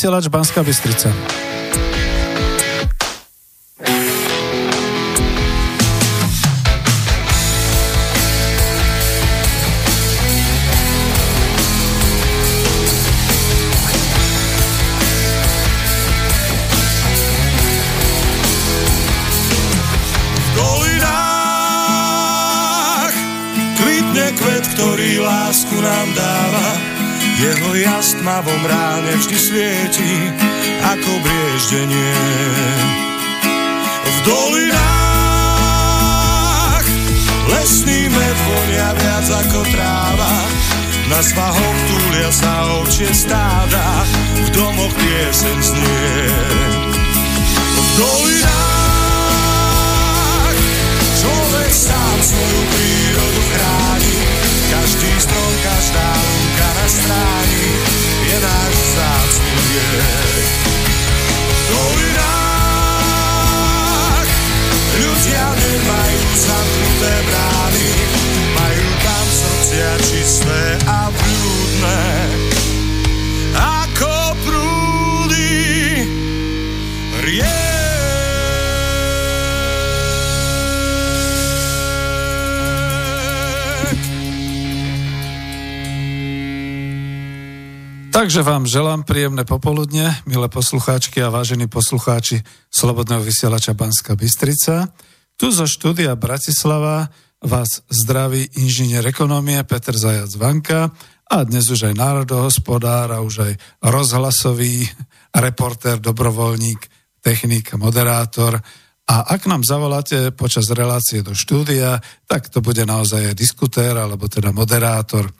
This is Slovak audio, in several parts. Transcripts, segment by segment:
vysielač Banská Bystrica. Tmavom ráne vždy svieti, ako brieždenie. V dolinách lesný med vonia viac ako tráva. Na svahoch túlia sa ovčie stáda, v domoch pieseň znie. V dolinách človek sám svoju prírodu chráni, každý strom, každá lúka na stráni je náš vzácný viek. V dolinách ľudia nemajú zamknuté brány, majú tam srdcia čisté a Takže vám želám príjemné popoludne, milé poslucháčky a vážení poslucháči Slobodného vysielača Banska Bystrica. Tu zo štúdia Bratislava vás zdraví inžinier ekonomie Peter Zajac Vanka a dnes už aj národohospodár a už aj rozhlasový reportér, dobrovoľník, technik, moderátor. A ak nám zavoláte počas relácie do štúdia, tak to bude naozaj aj diskutér alebo teda moderátor.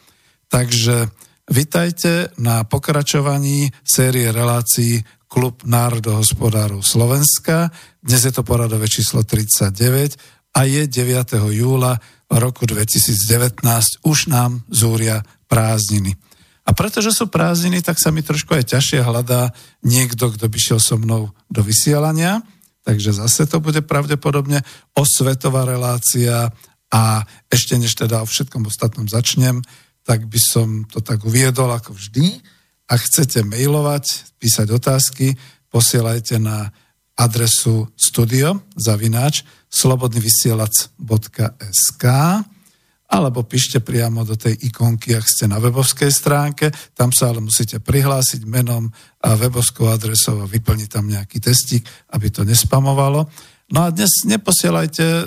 Takže Vitajte na pokračovaní série relácií Klub národohospodárov Slovenska. Dnes je to poradové číslo 39 a je 9. júla roku 2019. Už nám zúria prázdniny. A pretože sú prázdniny, tak sa mi trošku aj ťažšie hľadá niekto, kto by šiel so mnou do vysielania. Takže zase to bude pravdepodobne osvetová relácia a ešte než teda o všetkom ostatnom začnem, tak by som to tak uviedol ako vždy. Ak chcete mailovať, písať otázky, posielajte na adresu studio zavináč slobodnyvysielac.sk alebo píšte priamo do tej ikonky, ak ste na webovskej stránke, tam sa ale musíte prihlásiť menom a webovskou adresou a vyplniť tam nejaký testík, aby to nespamovalo. No a dnes neposielajte e,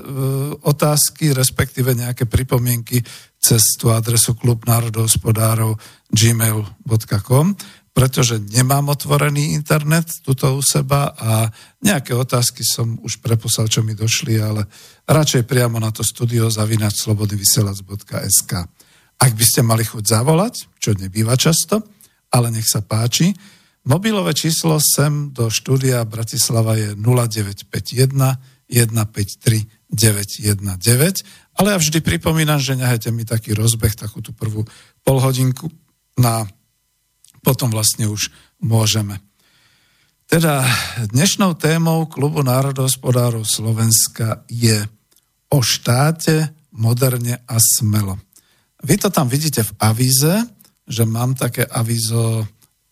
otázky, respektíve nejaké pripomienky cez tú adresu klub národohospodárov gmail.com, pretože nemám otvorený internet tuto u seba a nejaké otázky som už preposlal, čo mi došli, ale radšej priamo na to studio zavínať slobodnyvysielac.sk. Ak by ste mali chuť zavolať, čo nebýva často, ale nech sa páči, mobilové číslo sem do štúdia Bratislava je 0951 153 919 ale ja vždy pripomínam, že nehajte mi taký rozbeh, takú tú prvú polhodinku na potom vlastne už môžeme. Teda dnešnou témou Klubu národohospodárov Slovenska je o štáte moderne a smelo. Vy to tam vidíte v avíze, že mám také avizo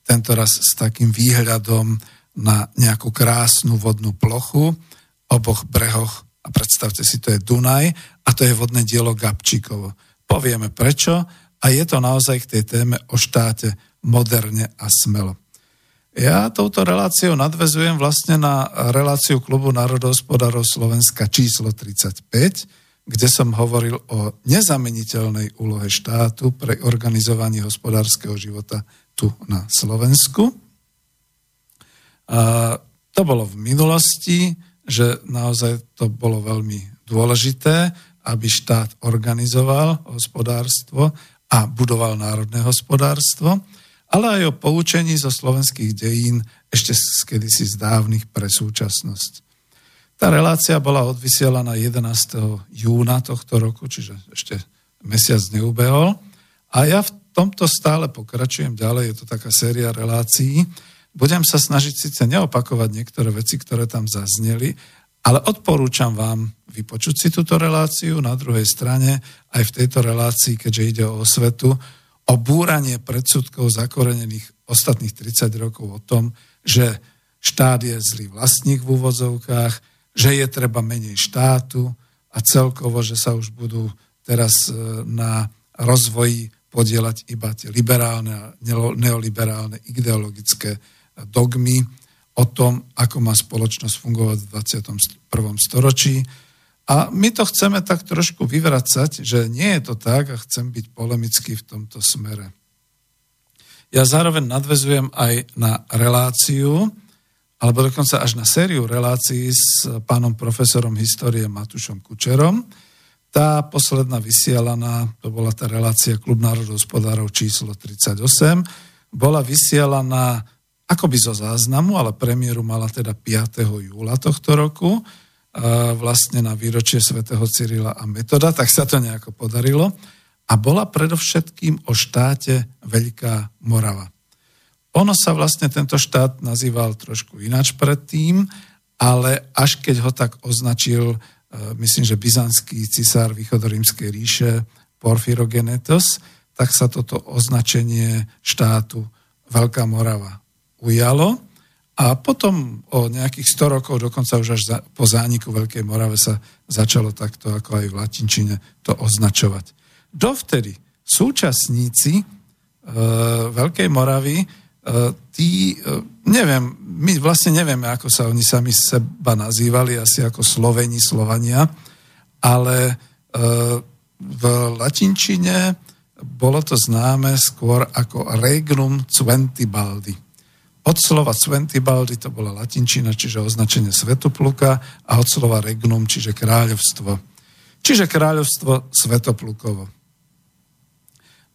tento raz s takým výhľadom na nejakú krásnu vodnú plochu, oboch brehoch a predstavte si, to je Dunaj a to je vodné dielo Gabčíkovo. Povieme prečo a je to naozaj k tej téme o štáte moderne a smelo. Ja touto reláciou nadvezujem vlastne na reláciu Klubu národohospodárov Slovenska číslo 35, kde som hovoril o nezameniteľnej úlohe štátu pre organizovanie hospodárskeho života tu na Slovensku. A to bolo v minulosti, že naozaj to bolo veľmi dôležité, aby štát organizoval hospodárstvo a budoval národné hospodárstvo ale aj o poučení zo slovenských dejín ešte z kedysi z dávnych pre súčasnosť. Tá relácia bola odvysielaná 11. júna tohto roku, čiže ešte mesiac neubehol. A ja v tomto stále pokračujem ďalej, je to taká séria relácií. Budem sa snažiť síce neopakovať niektoré veci, ktoré tam zazneli, ale odporúčam vám vypočuť si túto reláciu. Na druhej strane aj v tejto relácii, keďže ide o osvetu, o búranie predsudkov zakorenených ostatných 30 rokov o tom, že štát je zlý vlastník v úvodzovkách, že je treba menej štátu a celkovo, že sa už budú teraz e, na rozvoji podielať iba tie liberálne a neoliberálne ideologické dogmy o tom, ako má spoločnosť fungovať v 21. storočí a my to chceme tak trošku vyvracať, že nie je to tak a chcem byť polemický v tomto smere. Ja zároveň nadvezujem aj na reláciu, alebo dokonca až na sériu relácií s pánom profesorom histórie Matušom Kučerom. Tá posledná vysielaná, to bola tá relácia Klub národohospodárov číslo 38, bola vysielaná akoby zo záznamu, ale premiéru mala teda 5. júla tohto roku vlastne na výročie svätého Cyrila a Metoda, tak sa to nejako podarilo. A bola predovšetkým o štáte Veľká Morava. Ono sa vlastne tento štát nazýval trošku ináč predtým, ale až keď ho tak označil, e, myslím, že byzantský cisár východorímskej ríše Porfirogenetos, tak sa toto označenie štátu Veľká Morava ujalo a potom o nejakých 100 rokov, dokonca už až za, po zániku Veľkej Morave sa začalo takto ako aj v latinčine to označovať. Dovtedy súčasníci e, Veľkej Moravy, e, tí, e, neviem, my vlastne nevieme, ako sa oni sami seba nazývali, asi ako Sloveni, Slovania, ale e, v latinčine bolo to známe skôr ako regnum Cventibaldi od slova Sventibaldi to bola latinčina, čiže označenie Svetopluka a od slova regnum, čiže kráľovstvo. Čiže kráľovstvo Svetoplukovo.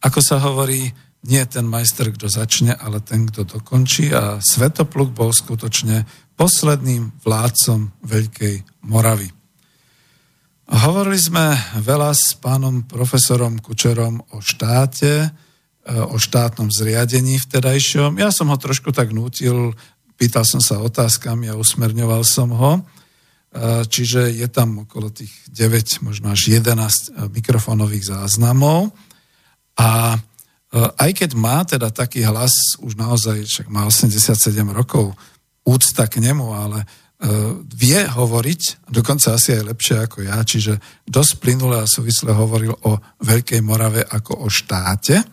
Ako sa hovorí, nie ten majster, kto začne, ale ten, kto dokončí a Svetopluk bol skutočne posledným vládcom Veľkej Moravy. Hovorili sme veľa s pánom profesorom Kučerom o štáte, o štátnom zriadení vtedajšom. Ja som ho trošku tak nútil, pýtal som sa otázkami a usmerňoval som ho. E, čiže je tam okolo tých 9, možno až 11 e, mikrofónových záznamov. A e, aj keď má teda taký hlas, už naozaj, však má 87 rokov, úcta k nemu, ale vie hovoriť, dokonca asi aj lepšie ako ja, čiže dosť plynule a súvisle hovoril o Veľkej Morave ako o štáte.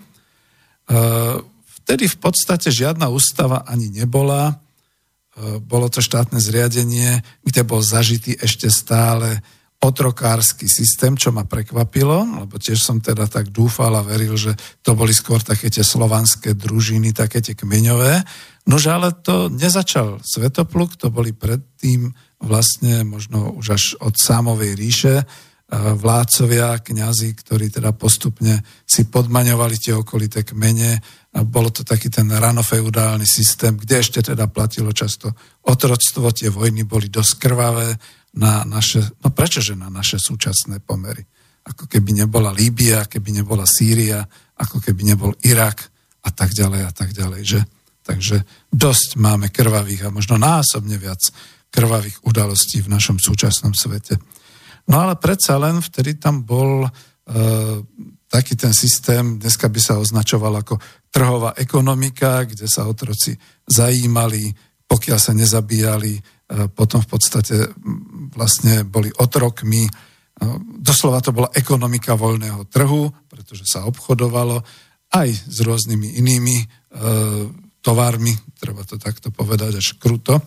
Eh, vtedy v podstate žiadna ústava ani nebola. Eh, bolo to štátne zriadenie, kde bol zažitý ešte stále otrokársky systém, čo ma prekvapilo, lebo tiež som teda tak dúfal a veril, že to boli skôr také tie slovanské družiny, také tie kmeňové. Nože ale to nezačal Svetopluk, to boli predtým vlastne možno už až od sámovej ríše, vládcovia, kňazi, ktorí teda postupne si podmaňovali tie okolité kmene. A bolo to taký ten ranofeudálny systém, kde ešte teda platilo často otroctvo, tie vojny boli dosť krvavé na naše, no prečože na naše súčasné pomery. Ako keby nebola Líbia, keby nebola Sýria, ako keby nebol Irak a tak ďalej a tak ďalej, že? Takže dosť máme krvavých a možno násobne viac krvavých udalostí v našom súčasnom svete. No ale predsa len vtedy tam bol e, taký ten systém, dneska by sa označoval ako trhová ekonomika, kde sa otroci zajímali, pokiaľ sa nezabíjali, potom v podstate vlastne boli otrokmi. Doslova to bola ekonomika voľného trhu, pretože sa obchodovalo aj s rôznymi inými e, tovármi, treba to takto povedať až kruto.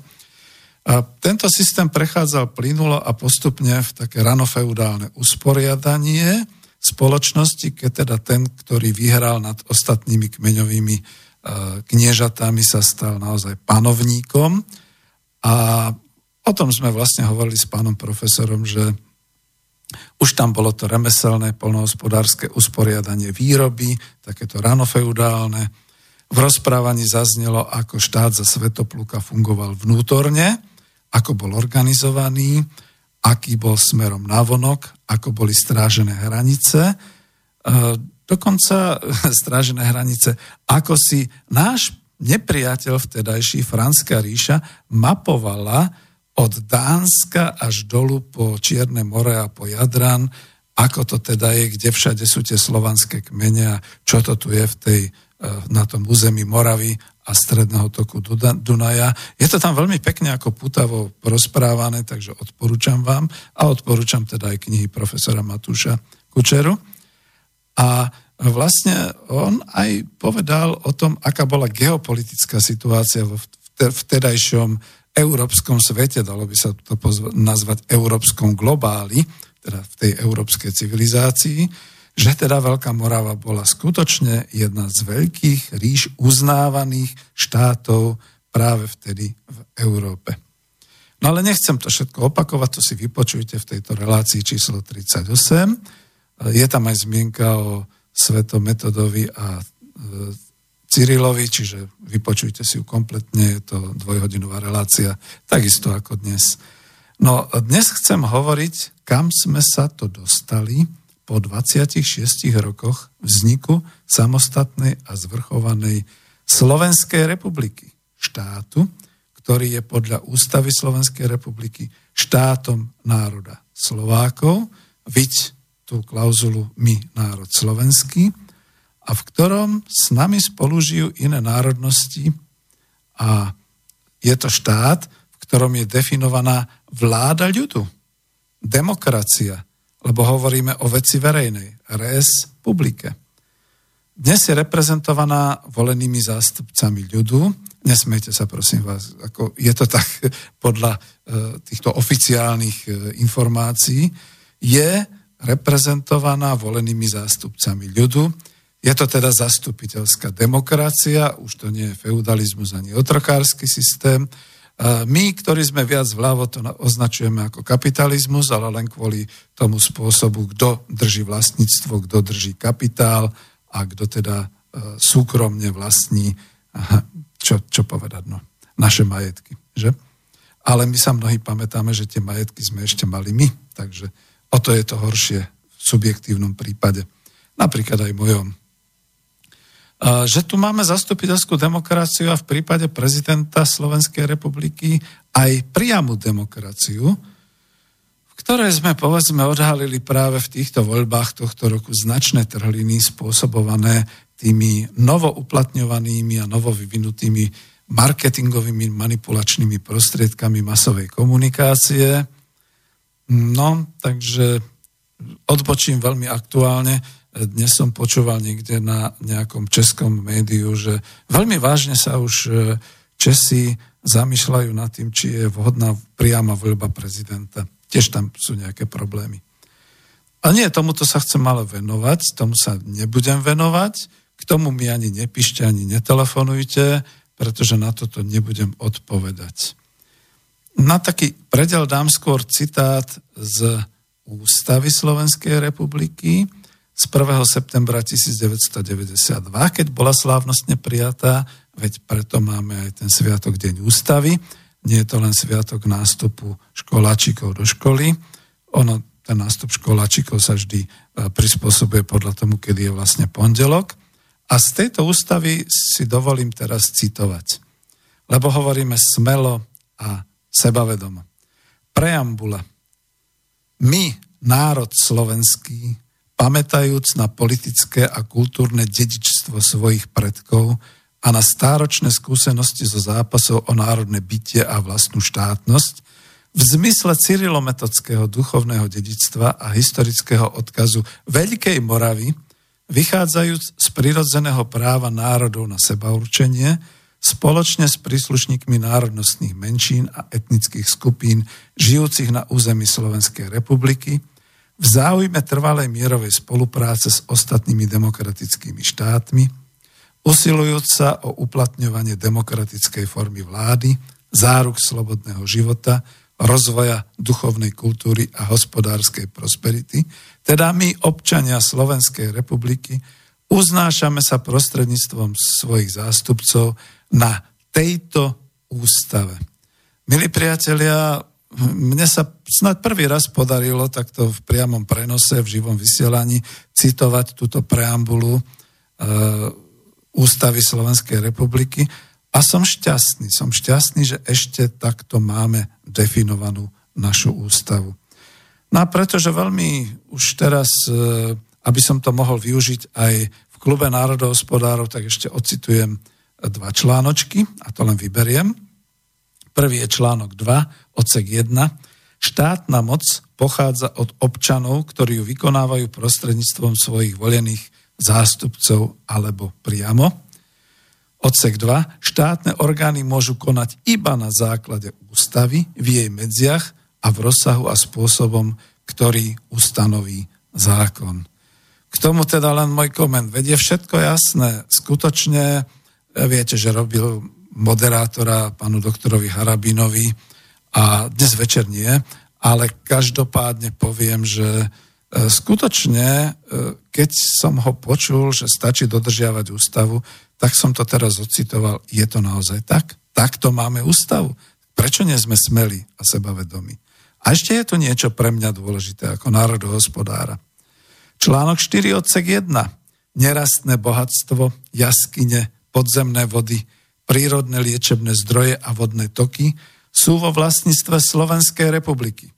A tento systém prechádzal plynulo a postupne v také ranofeudálne usporiadanie spoločnosti, keď teda ten, ktorý vyhral nad ostatnými kmeňovými e, kniežatami, sa stal naozaj panovníkom. A o tom sme vlastne hovorili s pánom profesorom, že už tam bolo to remeselné polnohospodárske usporiadanie výroby, takéto ranofeudálne. V rozprávaní zaznelo, ako štát za Svetopluka fungoval vnútorne, ako bol organizovaný, aký bol smerom navonok, ako boli strážené hranice. E, dokonca strážené hranice, ako si náš nepriateľ vtedajší Franská ríša mapovala od Dánska až dolu po Čierne more a po Jadran, ako to teda je, kde všade sú tie slovanské kmene a čo to tu je v tej, eh, na tom území Moravy a stredného toku Dunaja. Je to tam veľmi pekne ako putavo rozprávané, takže odporúčam vám a odporúčam teda aj knihy profesora Matúša Kučeru. A vlastne on aj povedal o tom, aká bola geopolitická situácia v vtedajšom európskom svete, dalo by sa to pozva- nazvať európskom globáli, teda v tej európskej civilizácii, že teda Veľká Morava bola skutočne jedna z veľkých ríš uznávaných štátov práve vtedy v Európe. No ale nechcem to všetko opakovať, to si vypočujte v tejto relácii číslo 38. Je tam aj zmienka o Svetometodovi a e, Cyrilovi, čiže vypočujte si ju kompletne, je to dvojhodinová relácia, takisto ako dnes. No dnes chcem hovoriť, kam sme sa to dostali po 26 rokoch vzniku samostatnej a zvrchovanej Slovenskej republiky. Štátu, ktorý je podľa ústavy Slovenskej republiky štátom národa Slovákov, viď tú klauzulu my národ slovenský, a v ktorom s nami spolužijú iné národnosti a je to štát, v ktorom je definovaná vláda ľudu, demokracia, lebo hovoríme o veci verejnej, res publike. Dnes je reprezentovaná volenými zástupcami ľudu. Nesmejte sa, prosím vás, ako je to tak podľa e, týchto oficiálnych e, informácií. Je reprezentovaná volenými zástupcami ľudu je to teda zastupiteľská demokracia, už to nie je feudalizmus ani otrokársky systém. My, ktorí sme viac vľavo, to označujeme ako kapitalizmus, ale len kvôli tomu spôsobu, kto drží vlastníctvo, kto drží kapitál a kto teda e, súkromne vlastní, čo, čo povedať, no, naše majetky. Že? Ale my sa mnohí pamätáme, že tie majetky sme ešte mali my, takže o to je to horšie v subjektívnom prípade. Napríklad aj mojom že tu máme zastupiteľskú demokraciu a v prípade prezidenta Slovenskej republiky aj priamu demokraciu, v ktorej sme povedzme odhalili práve v týchto voľbách tohto roku značné trhliny spôsobované tými novouplatňovanými a novovyvinutými marketingovými manipulačnými prostriedkami masovej komunikácie. No, takže odbočím veľmi aktuálne dnes som počúval niekde na nejakom českom médiu, že veľmi vážne sa už e, Česi zamýšľajú nad tým, či je vhodná priama voľba prezidenta. Tiež tam sú nejaké problémy. A nie, tomuto sa chcem ale venovať, tomu sa nebudem venovať, k tomu mi ani nepíšte, ani netelefonujte, pretože na toto nebudem odpovedať. Na taký predel dám skôr citát z Ústavy Slovenskej republiky, z 1. septembra 1992, keď bola slávnostne prijatá, veď preto máme aj ten sviatok Deň ústavy. Nie je to len sviatok nástupu školáčikov do školy. Ono, ten nástup školáčikov sa vždy e, prispôsobuje podľa tomu, kedy je vlastne pondelok. A z tejto ústavy si dovolím teraz citovať. Lebo hovoríme smelo a sebavedomo. Preambula. My, národ slovenský, pamätajúc na politické a kultúrne dedičstvo svojich predkov a na stáročné skúsenosti zo zápasov o národné bytie a vlastnú štátnosť, v zmysle cyrilometodského duchovného dedičstva a historického odkazu Veľkej Moravy, vychádzajúc z prirodzeného práva národov na seba určenie, spoločne s príslušníkmi národnostných menšín a etnických skupín žijúcich na území Slovenskej republiky, v záujme trvalej mierovej spolupráce s ostatnými demokratickými štátmi, usilujúc sa o uplatňovanie demokratickej formy vlády, záruk slobodného života, rozvoja duchovnej kultúry a hospodárskej prosperity, teda my, občania Slovenskej republiky, uznášame sa prostredníctvom svojich zástupcov na tejto ústave. Milí priatelia, mne sa snad prvý raz podarilo takto v priamom prenose, v živom vysielaní citovať túto preambulu e, Ústavy Slovenskej republiky a som šťastný, som šťastný, že ešte takto máme definovanú našu ústavu. No a pretože veľmi už teraz, e, aby som to mohol využiť aj v klube národohospodárov, tak ešte ocitujem dva článočky a to len vyberiem. Prvý je článok 2, odsek 1. Štátna moc pochádza od občanov, ktorí ju vykonávajú prostredníctvom svojich volených zástupcov alebo priamo. Odsek 2. Štátne orgány môžu konať iba na základe ústavy, v jej medziach a v rozsahu a spôsobom, ktorý ustanoví zákon. K tomu teda len môj koment. Vedie všetko jasné. Skutočne e, viete, že robil moderátora panu doktorovi Harabinovi a dnes večer nie, ale každopádne poviem, že e, skutočne, e, keď som ho počul, že stačí dodržiavať ústavu, tak som to teraz ocitoval. Je to naozaj tak? Takto máme ústavu. Prečo nie sme smeli a sebavedomí? A ešte je tu niečo pre mňa dôležité ako národohospodára. Článok 4 odsek 1. Nerastné bohatstvo, jaskyne, podzemné vody, prírodné liečebné zdroje a vodné toky sú vo vlastníctve Slovenskej republiky.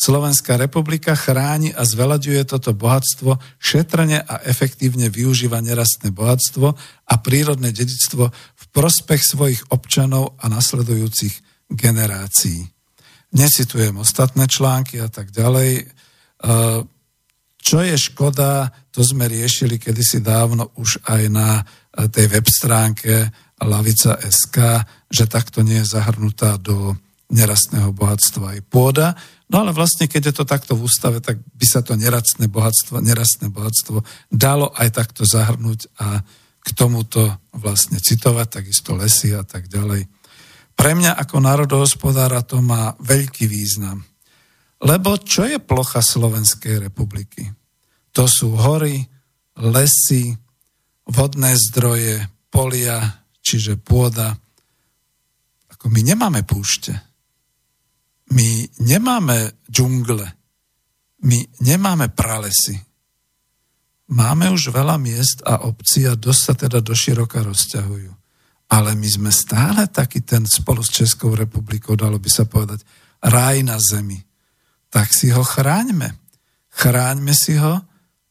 Slovenská republika chráni a zvelaďuje toto bohatstvo, šetrne a efektívne využíva nerastné bohatstvo a prírodné dedictvo v prospech svojich občanov a nasledujúcich generácií. Nesitujem ostatné články a tak ďalej. E, čo je škoda, to sme riešili kedysi dávno už aj na tej web stránke Lavica.sk, že takto nie je zahrnutá do nerastného bohatstva aj pôda. No ale vlastne, keď je to takto v ústave, tak by sa to nerastné bohatstvo, nerastné bohatstvo dalo aj takto zahrnúť a k tomuto vlastne citovať, takisto lesy a tak ďalej. Pre mňa ako národohospodára to má veľký význam. Lebo čo je plocha Slovenskej republiky? To sú hory, lesy, vodné zdroje, polia, čiže pôda. Ako my nemáme púšte. My nemáme džungle, my nemáme pralesy. Máme už veľa miest a obcí a dosť sa teda do široka rozťahujú. Ale my sme stále taký ten spolu s Českou republikou, dalo by sa povedať, ráj na zemi. Tak si ho chráňme. Chráňme si ho,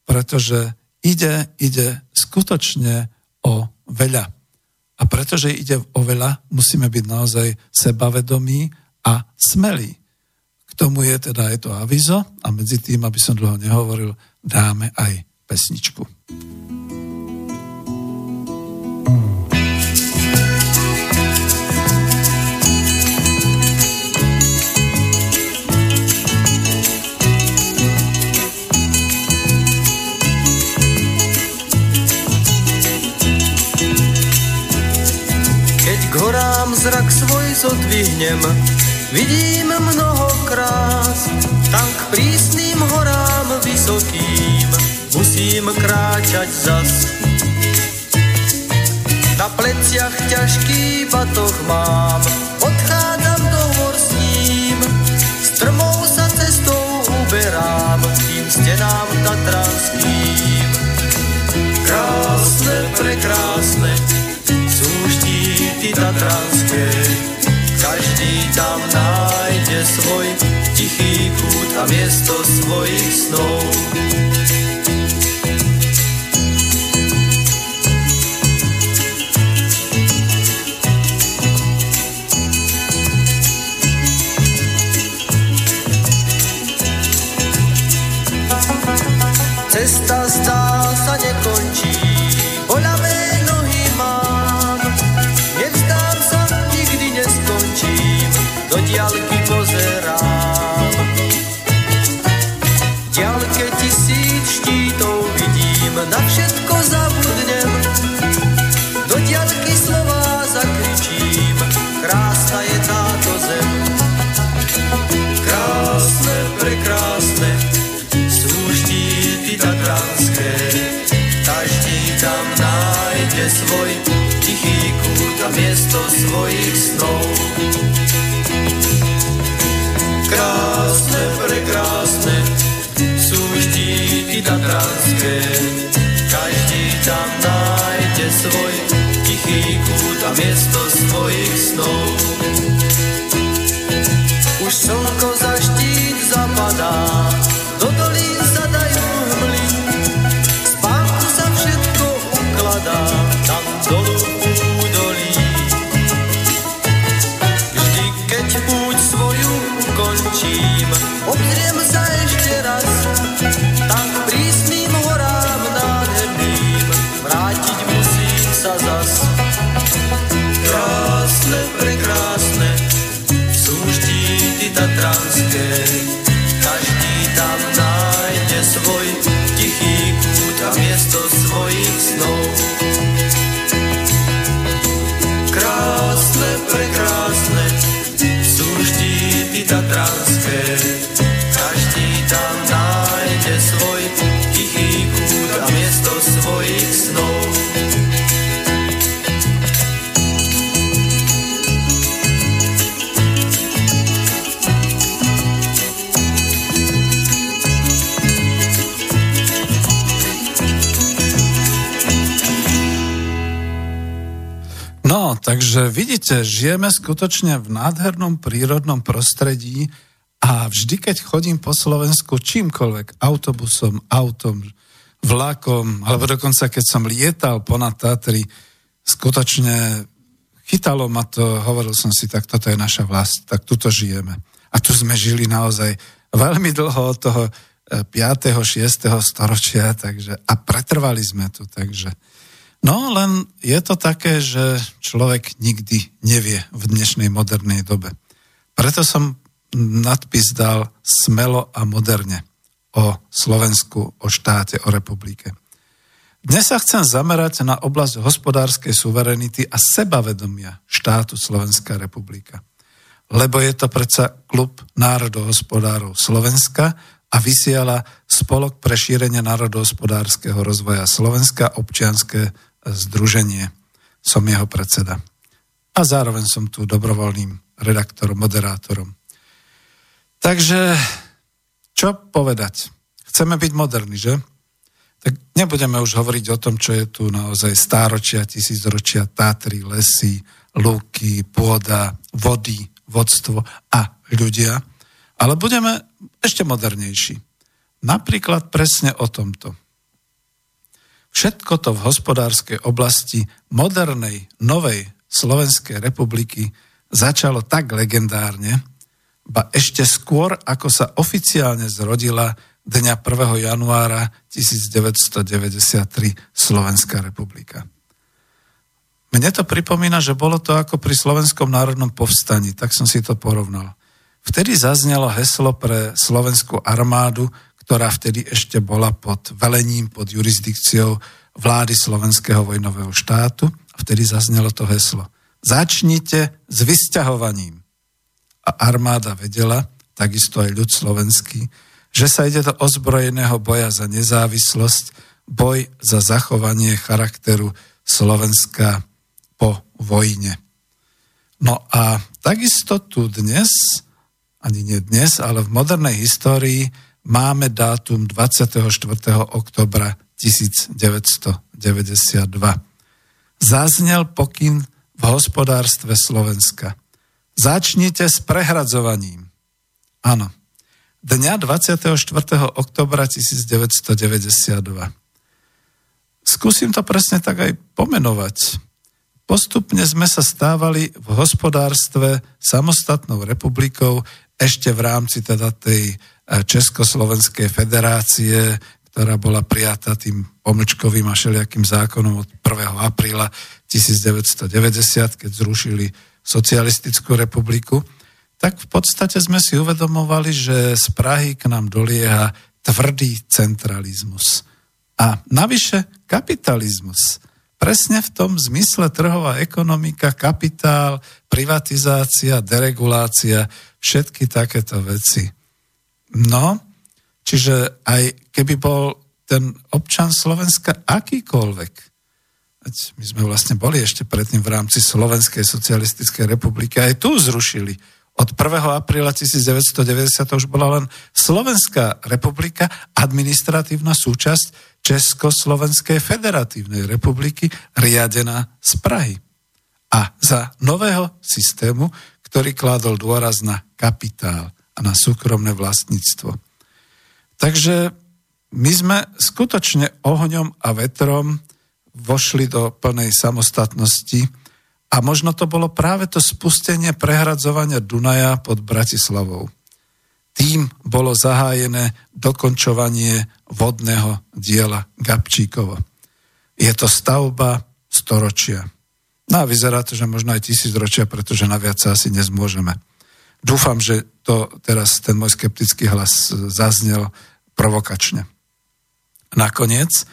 pretože ide, ide skutočne o veľa. A pretože ide o veľa, musíme byť naozaj sebavedomí a smelý. K tomu je teda aj to avizo a medzi tým, aby som dlho nehovoril, dáme aj pesničku. Zodvihnem, Vidím mnoho krás, tam k prísnym horám vysokým musím kráčať zas. Na pleciach ťažký batoh mám, odchádzam do hor s ním, strmou sa cestou uberám tým stenám tatranským. Krásne, prekrásne sú štíty tatranské, každý tam nájde svoj tichý kút a miesto svojich snov. Cesta zdá sa nekončí na všetko zabudnem, do diaľky slova zakričím, krásna je táto zem. Krásne, prekrásne, sú štíty tatranské, každý tam nájde svoj tichý kút a miesto svojich snov. Krásne, prekrásne, sú štíty tatranské, miesto takže vidíte, žijeme skutočne v nádhernom prírodnom prostredí a vždy, keď chodím po Slovensku čímkoľvek, autobusom, autom, vlakom, alebo dokonca keď som lietal ponad Tatry, skutočne chytalo ma to, hovoril som si, tak toto je naša vlast, tak tuto žijeme. A tu sme žili naozaj veľmi dlho od toho 5. 6. storočia, takže, a pretrvali sme tu, takže No len je to také, že človek nikdy nevie v dnešnej modernej dobe. Preto som nadpis dal smelo a moderne o Slovensku, o štáte, o republike. Dnes sa chcem zamerať na oblasť hospodárskej suverenity a sebavedomia štátu Slovenská republika. Lebo je to predsa klub národohospodárov Slovenska a vysiela Spolok pre šírenie národohospodárskeho rozvoja Slovenska občianské združenie. Som jeho predseda. A zároveň som tu dobrovoľným redaktorom, moderátorom. Takže, čo povedať? Chceme byť moderní, že? Tak nebudeme už hovoriť o tom, čo je tu naozaj stáročia, tisícročia, Tatry, lesy, lúky, pôda, vody, vodstvo a ľudia, ale budeme ešte modernejší. Napríklad presne o tomto. Všetko to v hospodárskej oblasti modernej, novej Slovenskej republiky začalo tak legendárne, ba ešte skôr, ako sa oficiálne zrodila dňa 1. januára 1993 Slovenská republika. Mne to pripomína, že bolo to ako pri Slovenskom národnom povstaní, tak som si to porovnal. Vtedy zaznelo heslo pre slovenskú armádu, ktorá vtedy ešte bola pod velením, pod jurisdikciou vlády Slovenského vojnového štátu. A vtedy zaznelo to heslo. Začnite s vysťahovaním. A armáda vedela, takisto aj ľud slovenský, že sa ide do ozbrojeného boja za nezávislosť, boj za zachovanie charakteru Slovenska po vojne. No a takisto tu dnes, ani nie dnes, ale v modernej histórii máme dátum 24. oktobra 1992. Zaznel pokyn v hospodárstve Slovenska. Začnite s prehradzovaním. Áno. Dňa 24. oktobra 1992. Skúsim to presne tak aj pomenovať. Postupne sme sa stávali v hospodárstve samostatnou republikou ešte v rámci teda tej Československej federácie, ktorá bola prijatá tým pomlčkovým a všelijakým zákonom od 1. apríla 1990, keď zrušili socialistickú republiku, tak v podstate sme si uvedomovali, že z Prahy k nám dolieha tvrdý centralizmus. A navyše kapitalizmus. Presne v tom zmysle trhová ekonomika, kapitál, privatizácia, deregulácia, všetky takéto veci. No, čiže aj keby bol ten občan Slovenska akýkoľvek, my sme vlastne boli ešte predtým v rámci Slovenskej socialistickej republiky, aj tu zrušili od 1. apríla 1990 to už bola len Slovenská republika, administratívna súčasť Československej federatívnej republiky, riadená z Prahy. A za nového systému, ktorý kládol dôraz na kapitál a na súkromné vlastníctvo. Takže my sme skutočne ohňom a vetrom vošli do plnej samostatnosti a možno to bolo práve to spustenie prehradzovania Dunaja pod Bratislavou. Tým bolo zahájené dokončovanie vodného diela Gabčíkovo. Je to stavba storočia. No a vyzerá to, že možno aj tisíc ročia, pretože na viac sa asi nezmôžeme. Dúfam, že to teraz ten môj skeptický hlas zaznel provokačne. Nakoniec,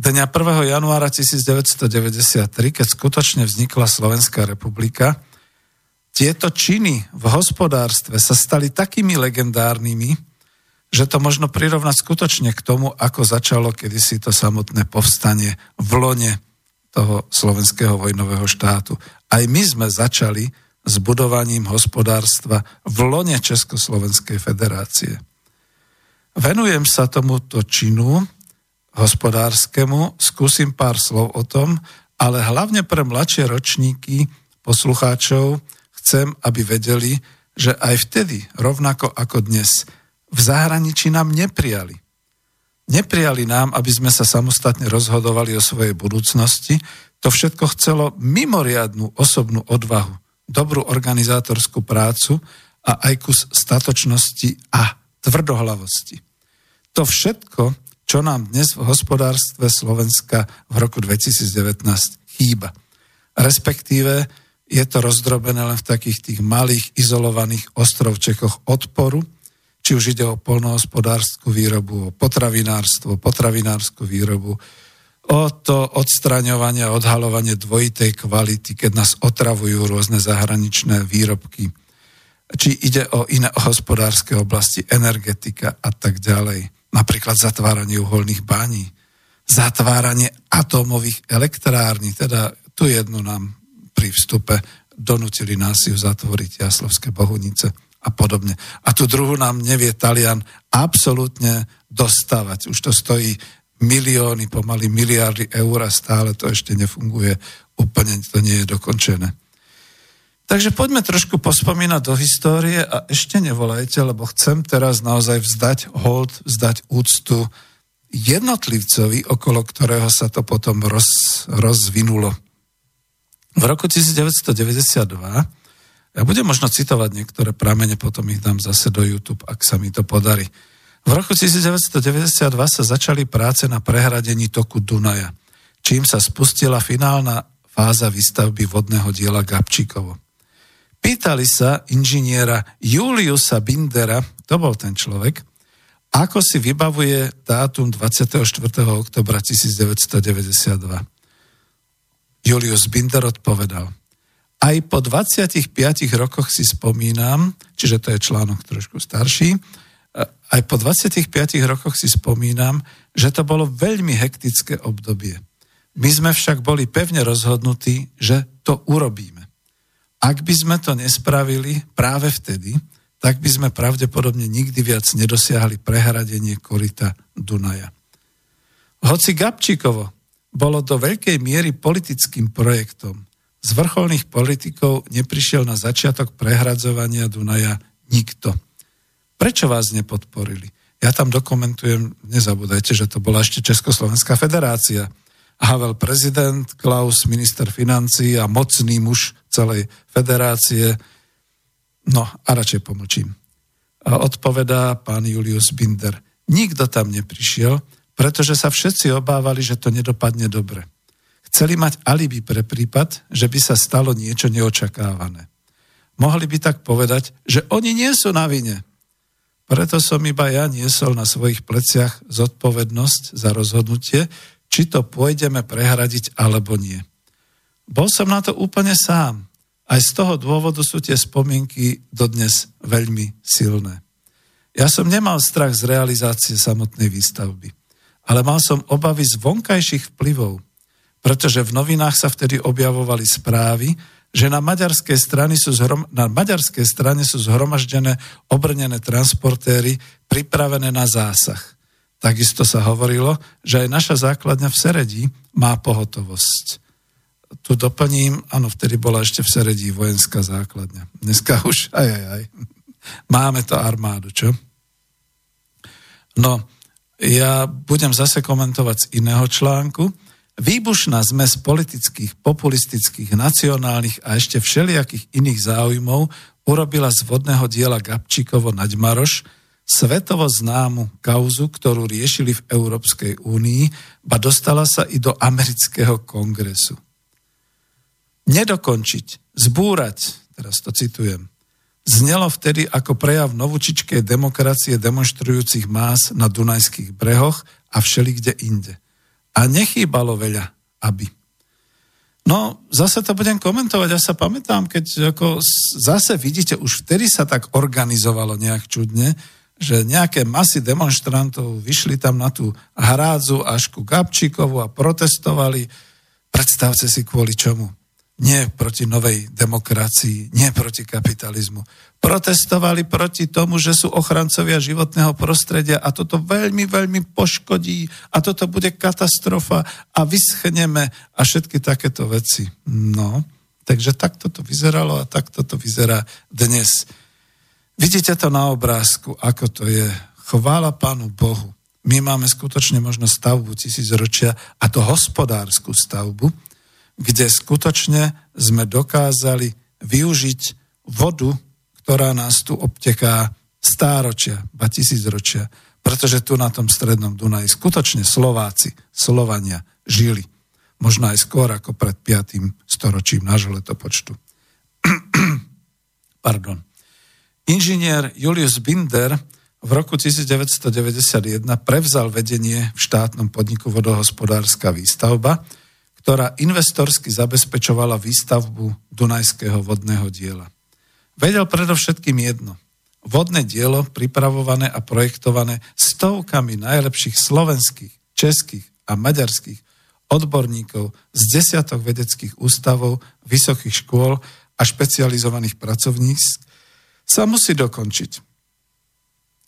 dňa 1. januára 1993, keď skutočne vznikla Slovenská republika, tieto činy v hospodárstve sa stali takými legendárnymi, že to možno prirovnať skutočne k tomu, ako začalo kedysi to samotné povstanie v lone toho slovenského vojnového štátu. Aj my sme začali s budovaním hospodárstva v lone Československej federácie. Venujem sa tomuto činu, hospodárskemu, skúsim pár slov o tom, ale hlavne pre mladšie ročníky poslucháčov chcem, aby vedeli, že aj vtedy, rovnako ako dnes, v zahraničí nám neprijali. Neprijali nám, aby sme sa samostatne rozhodovali o svojej budúcnosti. To všetko chcelo mimoriadnú osobnú odvahu, dobrú organizátorskú prácu a aj kus statočnosti a tvrdohlavosti. To všetko čo nám dnes v hospodárstve Slovenska v roku 2019 chýba. Respektíve je to rozdrobené len v takých tých malých, izolovaných ostrovčekoch odporu, či už ide o polnohospodárskú výrobu, o potravinárstvo, potravinárskú výrobu, o to odstraňovanie a odhalovanie dvojitej kvality, keď nás otravujú rôzne zahraničné výrobky, či ide o iné hospodárske oblasti, energetika a tak ďalej. Napríklad zatváranie uholných bání, zatváranie atómových elektrární, teda tu jednu nám pri vstupe donutili nás ju zatvoriť Jaslovské bohunice a podobne. A tu druhú nám nevie Talian absolútne dostávať. Už to stojí milióny, pomaly miliardy eur a stále to ešte nefunguje. Úplne to nie je dokončené. Takže poďme trošku pospomínať do histórie a ešte nevolajte, lebo chcem teraz naozaj vzdať hold, vzdať úctu jednotlivcovi, okolo ktorého sa to potom roz, rozvinulo. V roku 1992, ja budem možno citovať niektoré pramene, potom ich dám zase do YouTube, ak sa mi to podarí. V roku 1992 sa začali práce na prehradení toku Dunaja, čím sa spustila finálna fáza výstavby vodného diela Gabčíkovo. Pýtali sa inžiniera Juliusa Bindera, to bol ten človek, ako si vybavuje dátum 24. oktobra 1992. Julius Binder odpovedal, aj po 25 rokoch si spomínam, čiže to je článok trošku starší, aj po 25 rokoch si spomínam, že to bolo veľmi hektické obdobie. My sme však boli pevne rozhodnutí, že to urobíme. Ak by sme to nespravili práve vtedy, tak by sme pravdepodobne nikdy viac nedosiahli prehradenie korita Dunaja. Hoci Gabčíkovo bolo do veľkej miery politickým projektom, z vrcholných politikov neprišiel na začiatok prehradzovania Dunaja nikto. Prečo vás nepodporili? Ja tam dokumentujem, nezabúdajte, že to bola ešte Československá federácia. Havel prezident, Klaus minister financí a mocný muž celej federácie. No a radšej pomlčím. A odpovedá pán Julius Binder. Nikto tam neprišiel, pretože sa všetci obávali, že to nedopadne dobre. Chceli mať alibi pre prípad, že by sa stalo niečo neočakávané. Mohli by tak povedať, že oni nie sú na vine, preto som iba ja niesol na svojich pleciach zodpovednosť za rozhodnutie, či to pôjdeme prehradiť alebo nie. Bol som na to úplne sám. Aj z toho dôvodu sú tie spomienky dodnes veľmi silné. Ja som nemal strach z realizácie samotnej výstavby, ale mal som obavy z vonkajších vplyvov, pretože v novinách sa vtedy objavovali správy, že na maďarskej, strane sú zhrom, na maďarskej strane sú zhromaždené obrnené transportéry pripravené na zásah. Takisto sa hovorilo, že aj naša základňa v Seredí má pohotovosť. Tu doplním, áno, vtedy bola ešte v Seredí vojenská základňa. Dneska už, aj, aj, aj. Máme to armádu, čo? No, ja budem zase komentovať z iného článku, Výbušná zmes politických, populistických, nacionálnych a ešte všelijakých iných záujmov urobila z vodného diela Gabčíkovo Naďmaroš svetovo známu kauzu, ktorú riešili v Európskej únii, ba dostala sa i do amerického kongresu. Nedokončiť, zbúrať, teraz to citujem, znelo vtedy ako prejav novúčičkej demokracie demonstrujúcich más na Dunajských brehoch a všelikde inde – a nechýbalo veľa, aby. No, zase to budem komentovať. Ja sa pamätám, keď ako zase vidíte, už vtedy sa tak organizovalo nejak čudne, že nejaké masy demonstrantov vyšli tam na tú hrádzu až ku Gabčíkovu a protestovali. Predstavte si kvôli čomu nie proti novej demokracii, nie proti kapitalizmu. Protestovali proti tomu, že sú ochrancovia životného prostredia a toto veľmi, veľmi poškodí a toto bude katastrofa a vyschneme a všetky takéto veci. No, takže takto to vyzeralo a takto to vyzerá dnes. Vidíte to na obrázku, ako to je. Chvála Pánu Bohu. My máme skutočne možno stavbu tisícročia a to hospodárskú stavbu, kde skutočne sme dokázali využiť vodu, ktorá nás tu obteká stáročia, ba tisícročia, pretože tu na tom strednom Dunaji skutočne Slováci, Slovania žili. Možno aj skôr ako pred 5. storočím nášho letopočtu. Pardon. Inžinier Julius Binder v roku 1991 prevzal vedenie v štátnom podniku vodohospodárska výstavba, ktorá investorsky zabezpečovala výstavbu Dunajského vodného diela. Vedel predovšetkým jedno. Vodné dielo, pripravované a projektované stovkami najlepších slovenských, českých a maďarských odborníkov z desiatok vedeckých ústavov, vysokých škôl a špecializovaných pracovníc, sa musí dokončiť.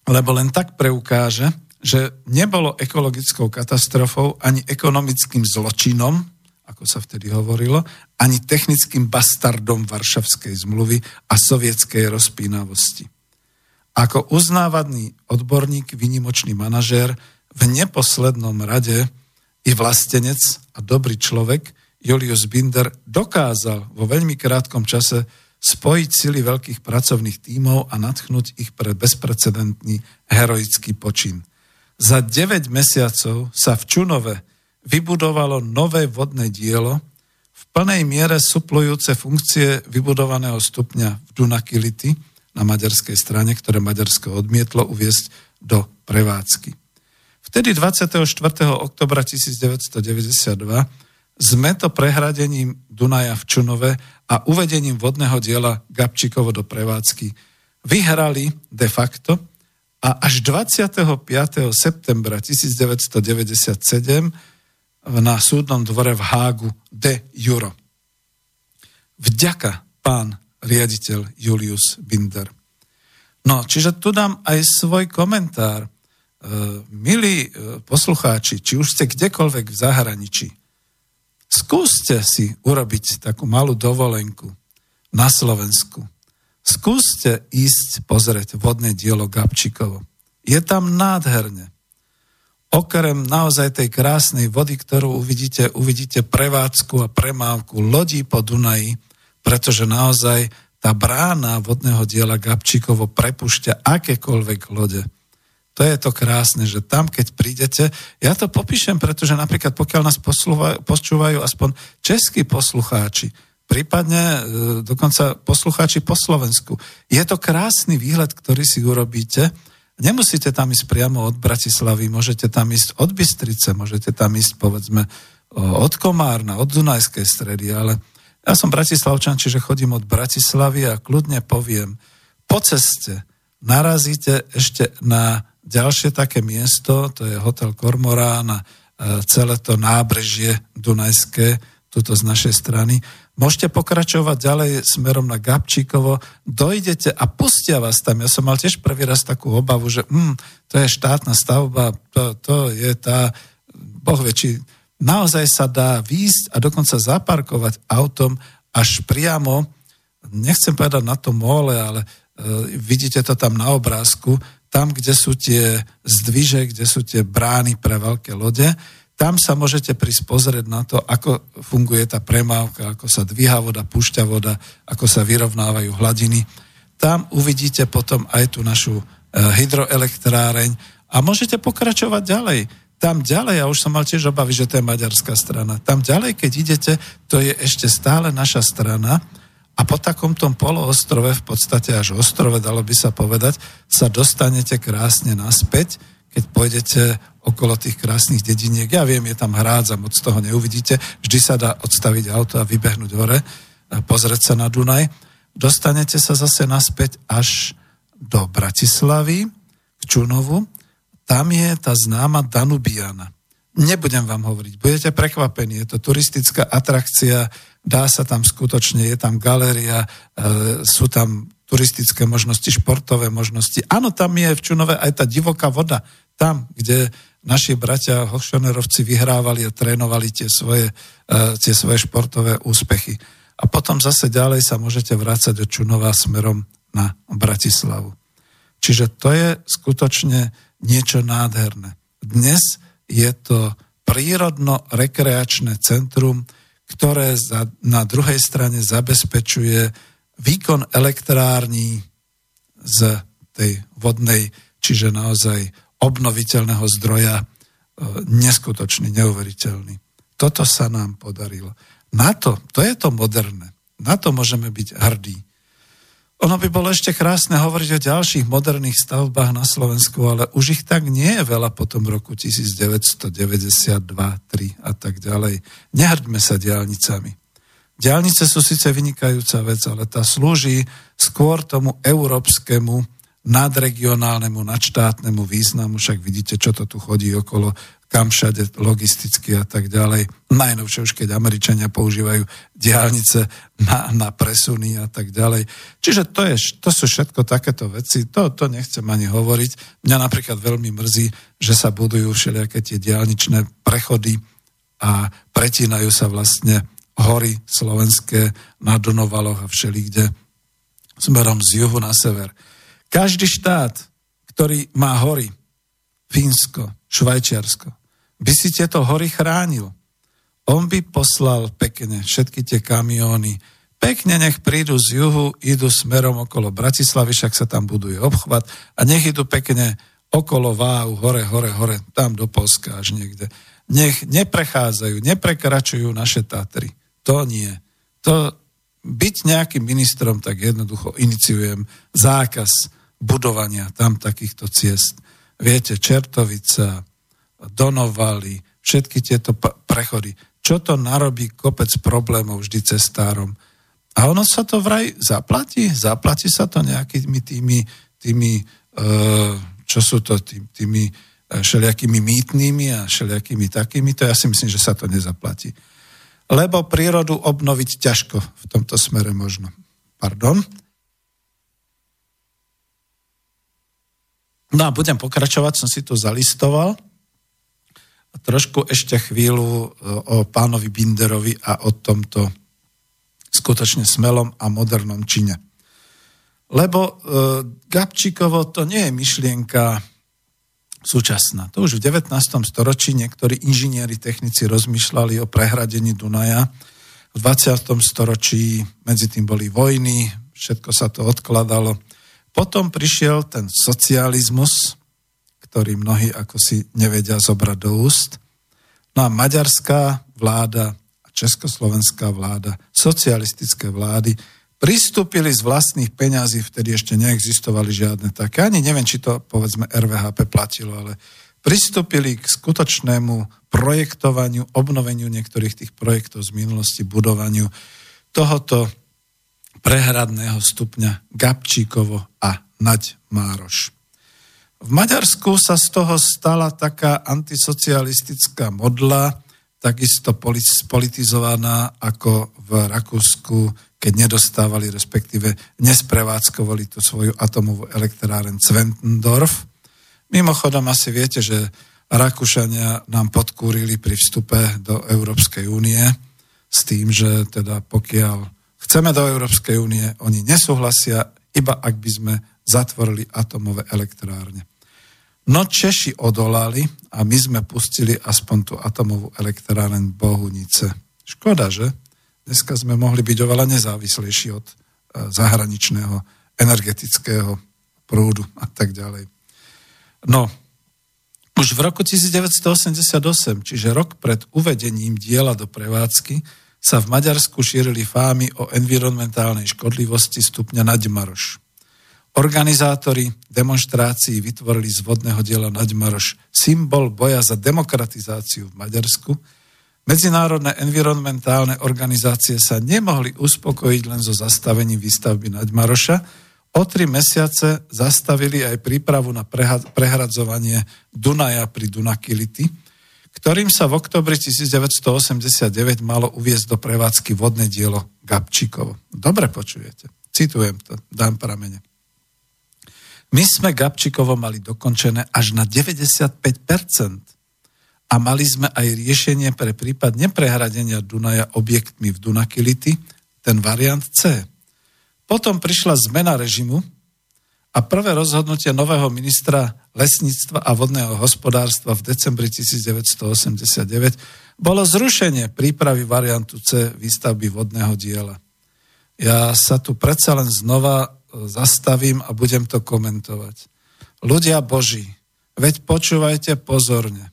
Lebo len tak preukáže, že nebolo ekologickou katastrofou ani ekonomickým zločinom, ako sa vtedy hovorilo, ani technickým bastardom Varšavskej zmluvy a sovietskej rozpínavosti. Ako uznávaný odborník, vynimočný manažér, v neposlednom rade i vlastenec a dobrý človek Julius Binder dokázal vo veľmi krátkom čase spojiť sily veľkých pracovných tímov a natchnúť ich pre bezprecedentný heroický počin. Za 9 mesiacov sa v Čunove vybudovalo nové vodné dielo, v plnej miere suplujúce funkcie vybudovaného stupňa v Dunakility na maďarskej strane, ktoré Maďarsko odmietlo uviesť do prevádzky. Vtedy 24. oktobra 1992 sme to prehradením Dunaja v Čunove a uvedením vodného diela Gabčíkovo do prevádzky vyhrali de facto a až 25. septembra 1997 na súdnom dvore v Hágu de Juro. Vďaka pán riaditeľ Julius Binder. No, čiže tu dám aj svoj komentár. E, milí e, poslucháči, či už ste kdekoľvek v zahraničí, skúste si urobiť takú malú dovolenku na Slovensku. Skúste ísť pozrieť vodné dielo Gabčíkovo. Je tam nádherne okrem naozaj tej krásnej vody, ktorú uvidíte, uvidíte prevádzku a premávku lodí po Dunaji, pretože naozaj tá brána vodného diela Gabčíkovo prepušťa akékoľvek lode. To je to krásne, že tam, keď prídete, ja to popíšem, pretože napríklad pokiaľ nás počúvajú aspoň českí poslucháči, prípadne e, dokonca poslucháči po Slovensku, je to krásny výhľad, ktorý si urobíte, Nemusíte tam ísť priamo od Bratislavy, môžete tam ísť od Bystrice, môžete tam ísť povedzme od Komárna, od Dunajskej stredy, ale ja som Bratislavčan, čiže chodím od Bratislavy a kľudne poviem, po ceste narazíte ešte na ďalšie také miesto, to je hotel Kormorán a e, celé to nábrežie Dunajské, tuto z našej strany. Môžete pokračovať ďalej smerom na Gabčíkovo, dojdete a pustia vás tam. Ja som mal tiež prvý raz takú obavu, že mm, to je štátna stavba, to, to je tá, boh vie, či naozaj sa dá výjsť a dokonca zaparkovať autom až priamo, nechcem povedať na tom mole, ale e, vidíte to tam na obrázku, tam, kde sú tie zdviže, kde sú tie brány pre veľké lode, tam sa môžete prísť pozrieť na to, ako funguje tá premávka, ako sa dvíha voda, púšťa voda, ako sa vyrovnávajú hladiny. Tam uvidíte potom aj tú našu e, hydroelektráreň a môžete pokračovať ďalej. Tam ďalej, ja už som mal tiež obavy, že to je maďarská strana. Tam ďalej, keď idete, to je ešte stále naša strana a po takom tom poloostrove, v podstate až ostrove, dalo by sa povedať, sa dostanete krásne naspäť, keď pôjdete okolo tých krásnych dediniek. Ja viem, je tam hrádza, moc toho neuvidíte. Vždy sa dá odstaviť auto a vybehnúť hore, a pozrieť sa na Dunaj. Dostanete sa zase naspäť až do Bratislavy, k Čunovu. Tam je tá známa Danubiana. Nebudem vám hovoriť, budete prekvapení, je to turistická atrakcia, dá sa tam skutočne, je tam galéria, e, sú tam turistické možnosti, športové možnosti. Áno, tam je v Čunove aj tá divoká voda, tam, kde naši bratia hochšonerovci vyhrávali a trénovali tie svoje, e, tie svoje športové úspechy. A potom zase ďalej sa môžete vrácať do Čunova smerom na Bratislavu. Čiže to je skutočne niečo nádherné. Dnes je to prírodno-rekreačné centrum, ktoré za, na druhej strane zabezpečuje výkon elektrární z tej vodnej, čiže naozaj obnoviteľného zdroja e, neskutočný, neuveriteľný. Toto sa nám podarilo. Na to, to je to moderné. Na to môžeme byť hrdí. Ono by bolo ešte krásne hovoriť o ďalších moderných stavbách na Slovensku, ale už ich tak nie je veľa po tom roku 1992, 3 a tak ďalej. Nehrďme sa diálnicami. Diálnice sú síce vynikajúca vec, ale tá slúži skôr tomu európskemu nadregionálnemu, nadštátnemu významu, však vidíte, čo to tu chodí okolo kam všade logisticky a tak ďalej. Najnovšie už keď Američania používajú diálnice na, na presuny a tak ďalej. Čiže to, je, to sú všetko takéto veci, to, to nechcem ani hovoriť. Mňa napríklad veľmi mrzí, že sa budujú všelijaké tie diálničné prechody a pretínajú sa vlastne hory slovenské na Donovaloch a všelikde smerom z juhu na sever. Každý štát, ktorý má hory, Fínsko, Švajčiarsko, by si tieto hory chránil. On by poslal pekne všetky tie kamióny, pekne nech prídu z juhu, idú smerom okolo Bratislavy, však sa tam buduje obchvat a nech idú pekne okolo Váhu, hore, hore, hore, tam do Polska až niekde. Nech neprechádzajú, neprekračujú naše Tatry. To nie. To byť nejakým ministrom, tak jednoducho iniciujem zákaz budovania tam takýchto ciest. Viete, Čertovica, donovali, všetky tieto prechody. Čo to narobí kopec problémov vždy cestárom. A ono sa to vraj zaplatí? Zaplatí sa to nejakými tými, tými e, čo sú to, tými, tými všelijakými mýtnými a všelijakými takými, to ja si myslím, že sa to nezaplatí. Lebo prírodu obnoviť ťažko v tomto smere možno. Pardon. No a budem pokračovať, som si tu zalistoval trošku ešte chvíľu e, o pánovi Binderovi a o tomto skutočne smelom a modernom čine. Lebo e, Gabčíkovo to nie je myšlienka súčasná. To už v 19. storočí niektorí inžinieri, technici rozmýšľali o prehradení Dunaja. V 20. storočí medzi tým boli vojny, všetko sa to odkladalo. Potom prišiel ten socializmus, ktorý mnohí ako si nevedia zobrať do úst. No a maďarská vláda a československá vláda, socialistické vlády pristúpili z vlastných peňazí, vtedy ešte neexistovali žiadne také, ani neviem, či to povedzme RVHP platilo, ale pristúpili k skutočnému projektovaniu, obnoveniu niektorých tých projektov z minulosti, budovaniu tohoto prehradného stupňa Gabčíkovo a Naď Mároš. V Maďarsku sa z toho stala taká antisocialistická modla, takisto politizovaná ako v Rakúsku, keď nedostávali, respektíve nesprevádzkovali tú svoju atomovú elektráren Zwentendorf. Mimochodom asi viete, že Rakúšania nám podkúrili pri vstupe do Európskej únie s tým, že teda pokiaľ chceme do Európskej únie, oni nesúhlasia, iba ak by sme zatvorili atomové elektrárne. No Češi odolali a my sme pustili aspoň tú atomovú elektráren Bohunice. Škoda, že? Dneska sme mohli byť oveľa nezávislejší od e, zahraničného energetického prúdu a tak ďalej. No, už v roku 1988, čiže rok pred uvedením diela do prevádzky, sa v Maďarsku šírili fámy o environmentálnej škodlivosti stupňa Naďmaroš. Organizátori demonstrácií vytvorili z vodného diela Naďmaroš symbol boja za demokratizáciu v Maďarsku. Medzinárodné environmentálne organizácie sa nemohli uspokojiť len so zastavením výstavby Naďmaroša. O tri mesiace zastavili aj prípravu na prehradzovanie Dunaja pri Dunakility, ktorým sa v oktobri 1989 malo uviezť do prevádzky vodné dielo Gabčíkovo. Dobre počujete. Citujem to, dám pramene. My sme Gabčíkovo mali dokončené až na 95% a mali sme aj riešenie pre prípad neprehradenia Dunaja objektmi v Dunakility, ten variant C. Potom prišla zmena režimu a prvé rozhodnutie nového ministra lesníctva a vodného hospodárstva v decembri 1989 bolo zrušenie prípravy variantu C výstavby vodného diela. Ja sa tu predsa len znova zastavím a budem to komentovať. Ľudia Boží, veď počúvajte pozorne.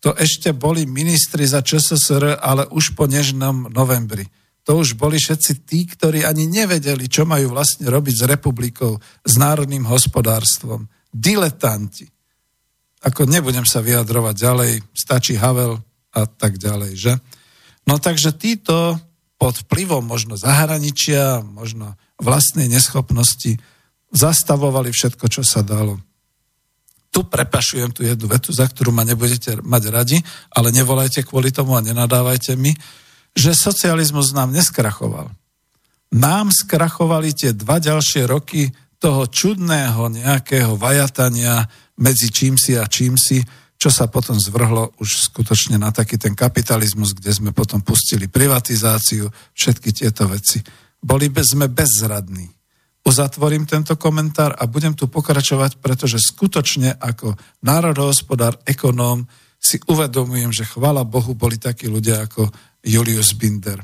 To ešte boli ministri za ČSSR, ale už po nežnom novembri. To už boli všetci tí, ktorí ani nevedeli, čo majú vlastne robiť s republikou, s národným hospodárstvom. Diletanti. Ako nebudem sa vyjadrovať ďalej, stačí Havel a tak ďalej, že? No takže títo pod vplyvom možno zahraničia, možno vlastnej neschopnosti zastavovali všetko, čo sa dalo. Tu prepašujem tú jednu vetu, za ktorú ma nebudete mať radi, ale nevolajte kvôli tomu a nenadávajte mi, že socializmus nám neskrachoval. Nám skrachovali tie dva ďalšie roky toho čudného nejakého vajatania medzi čímsi a čímsi, čo sa potom zvrhlo už skutočne na taký ten kapitalizmus, kde sme potom pustili privatizáciu, všetky tieto veci. Boli bez, sme bezradní. Uzatvorím tento komentár a budem tu pokračovať, pretože skutočne ako národohospodár, ekonóm si uvedomujem, že chvala Bohu boli takí ľudia ako Julius Binder.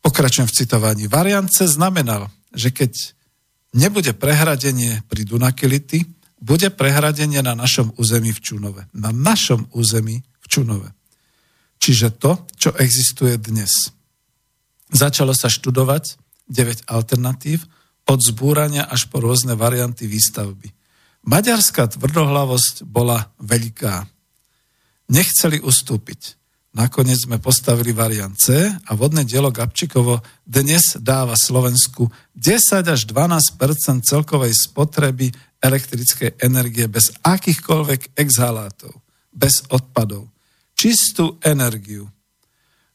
Pokračujem v citovaní. Variance znamenal, že keď nebude prehradenie pri Dunakility, bude prehradenie na našom území v Čunove. Na našom území v Čunove. Čiže to, čo existuje dnes. Začalo sa študovať 9 alternatív od zbúrania až po rôzne varianty výstavby. Maďarská tvrdohlavosť bola veľká. Nechceli ustúpiť. Nakoniec sme postavili variant C a vodné dielo Gabčikovo dnes dáva Slovensku 10 až 12% celkovej spotreby elektrickej energie bez akýchkoľvek exhalátov, bez odpadov. Čistú energiu.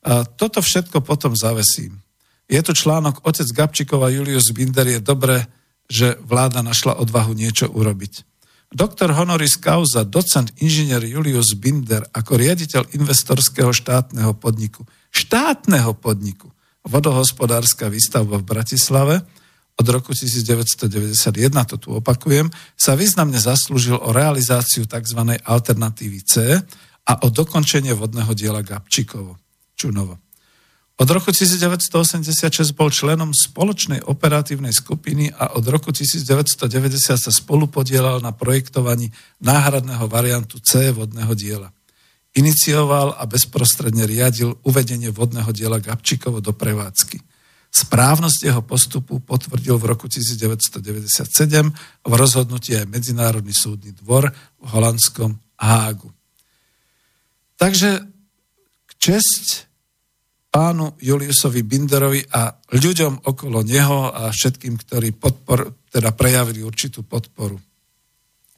A toto všetko potom zavesím. Je to článok Otec Gabčíkova Julius Binder. Je dobré, že vláda našla odvahu niečo urobiť. Doktor honoris causa, docent inžinier Julius Binder ako riaditeľ investorského štátneho podniku, štátneho podniku, vodohospodárska výstavba v Bratislave od roku 1991, to tu opakujem, sa významne zaslúžil o realizáciu tzv. alternatívy C a o dokončenie vodného diela Gabčíkovo. Čunovo. Od roku 1986 bol členom spoločnej operatívnej skupiny a od roku 1990 sa spolupodielal na projektovaní náhradného variantu C vodného diela. Inicioval a bezprostredne riadil uvedenie vodného diela Gabčíkovo do prevádzky. Správnosť jeho postupu potvrdil v roku 1997 v rozhodnutí aj Medzinárodný súdny dvor v holandskom Hágu. Takže česť pánu Juliusovi Binderovi a ľuďom okolo neho a všetkým, ktorí podpor, teda prejavili určitú podporu.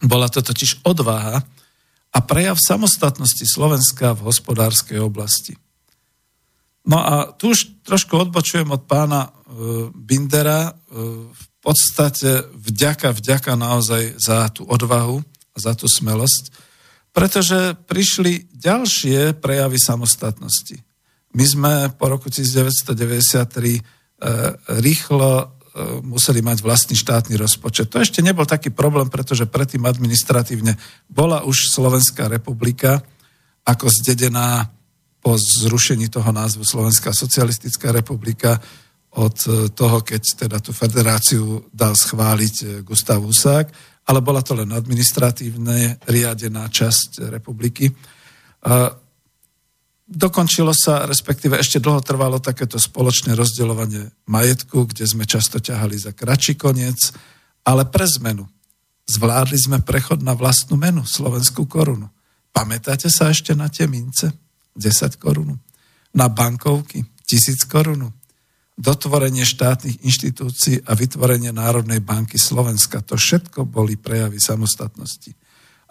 Bola to totiž odvaha a prejav samostatnosti Slovenska v hospodárskej oblasti. No a tu už trošku odbočujem od pána e, Bindera. E, v podstate vďaka, vďaka naozaj za tú odvahu a za tú smelosť, pretože prišli ďalšie prejavy samostatnosti. My sme po roku 1993 e, rýchlo museli mať vlastný štátny rozpočet. To ešte nebol taký problém, pretože predtým administratívne bola už Slovenská republika ako zdedená po zrušení toho názvu Slovenská socialistická republika od e, toho, keď teda tú federáciu dal schváliť e, Gustav Husák, ale bola to len administratívne riadená časť republiky. Dokončilo sa, respektíve ešte dlho trvalo takéto spoločné rozdeľovanie majetku, kde sme často ťahali za kratší koniec, ale pre zmenu. Zvládli sme prechod na vlastnú menu, slovenskú korunu. Pamätáte sa ešte na tie mince? 10 korún. Na bankovky 1000 korún. Dotvorenie štátnych inštitúcií a vytvorenie Národnej banky Slovenska. To všetko boli prejavy samostatnosti.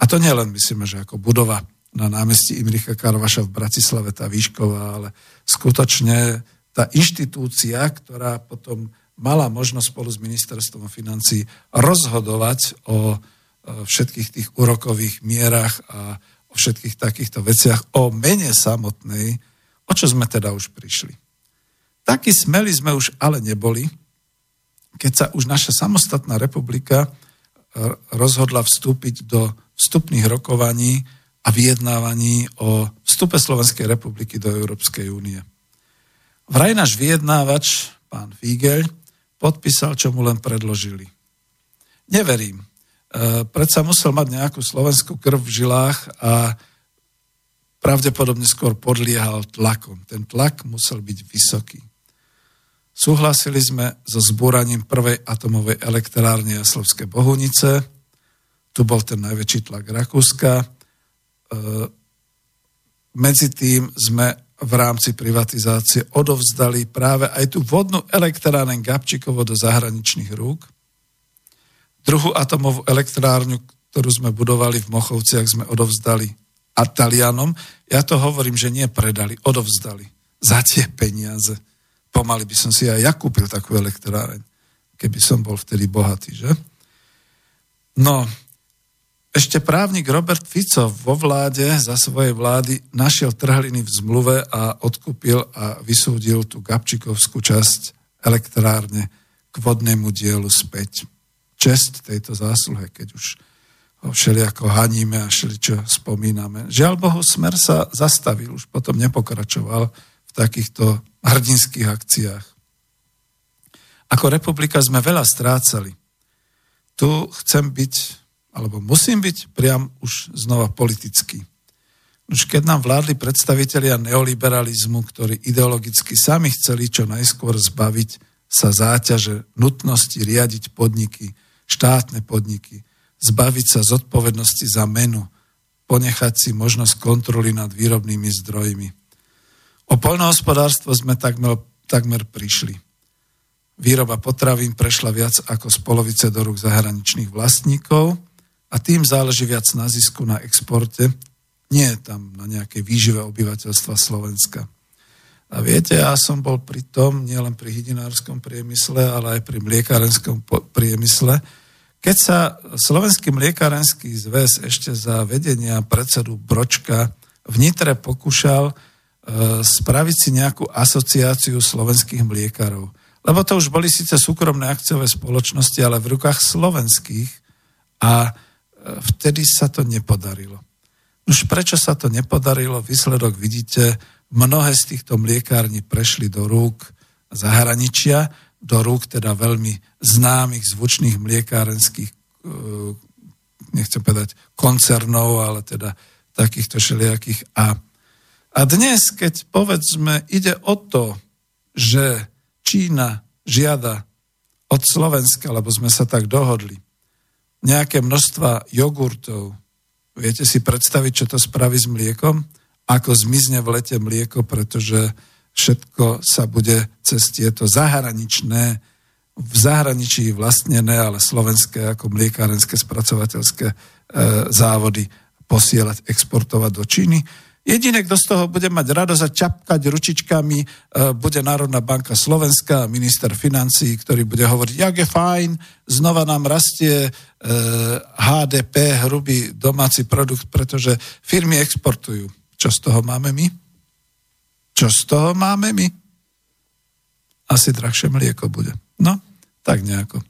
A to nielen, myslíme, že ako budova na námestí Imricha Karvaša v Bratislave, tá výšková, ale skutočne tá inštitúcia, ktorá potom mala možnosť spolu s ministerstvom financí rozhodovať o všetkých tých úrokových mierach a všetkých takýchto veciach, o mene samotnej, o čo sme teda už prišli. Takí smeli sme už ale neboli, keď sa už naša samostatná republika e, rozhodla vstúpiť do vstupných rokovaní a vyjednávaní o vstupe Slovenskej republiky do Európskej únie. Vraj náš vyjednávač, pán Fígel, podpísal, čo mu len predložili. Neverím, E, predsa musel mať nejakú slovenskú krv v žilách a pravdepodobne skôr podliehal tlakom. Ten tlak musel byť vysoký. Súhlasili sme so zbúraním prvej atomovej elektrárne Jaslovské Bohunice. Tu bol ten najväčší tlak Rakúska. E, medzi tým sme v rámci privatizácie odovzdali práve aj tú vodnú elektráren Gabčíkovo do zahraničných rúk Druhú atomovú elektrárňu, ktorú sme budovali v Mochovciach, sme odovzdali Atalianom. Ja to hovorím, že nie predali, odovzdali. Za tie peniaze. Pomaly by som si aj ja kúpil takú elektráreň, keby som bol vtedy bohatý, že? No, ešte právnik Robert Fico vo vláde za svojej vlády našiel trhliny v zmluve a odkúpil a vysúdil tú Gabčikovskú časť elektrárne k vodnému dielu späť čest tejto zásluhe, keď už ho všelijako haníme a všeličo spomíname. Žiaľ Bohu, Smer sa zastavil, už potom nepokračoval v takýchto hrdinských akciách. Ako republika sme veľa strácali. Tu chcem byť, alebo musím byť priam už znova politický. Už keď nám vládli predstavitelia neoliberalizmu, ktorí ideologicky sami chceli čo najskôr zbaviť sa záťaže nutnosti riadiť podniky, štátne podniky, zbaviť sa zodpovednosti za menu, ponechať si možnosť kontroly nad výrobnými zdrojmi. O poľnohospodárstvo sme takmer, takmer prišli. Výroba potravín prešla viac ako z polovice do rúk zahraničných vlastníkov a tým záleží viac na zisku na exporte, nie tam na nejakej výžive obyvateľstva Slovenska. A viete, ja som bol pri tom, nielen pri hydinárskom priemysle, ale aj pri mliekárenskom priemysle. Keď sa Slovenský mliekárenský zväz ešte za vedenia predsedu Bročka v Nitre pokúšal e, spraviť si nejakú asociáciu slovenských mliekárov. Lebo to už boli síce súkromné akciové spoločnosti, ale v rukách slovenských a vtedy sa to nepodarilo. Už prečo sa to nepodarilo, výsledok vidíte, Mnohé z týchto mliekární prešli do rúk zahraničia, do rúk teda veľmi známych, zvučných mliekárenských, e, nechcem povedať koncernov, ale teda takýchto všelijakých. A, a dnes, keď povedzme, ide o to, že Čína žiada od Slovenska, lebo sme sa tak dohodli, nejaké množstva jogurtov, viete si predstaviť, čo to spraví s mliekom? Ako zmizne v lete mlieko, pretože všetko sa bude cez tieto zahraničné, v zahraničí vlastnené, ale slovenské ako mliekárenské spracovateľské e, závody posielať, exportovať do Číny. Jediný, kto z toho bude mať radosť a čapkať ručičkami, e, bude Národná banka Slovenska, minister financí, ktorý bude hovoriť, jak je fajn, znova nám rastie HDP, e, hrubý domáci produkt, pretože firmy exportujú. Čo z toho máme my? Čo z toho máme my? Asi drahšie mlieko bude. No, tak nejako.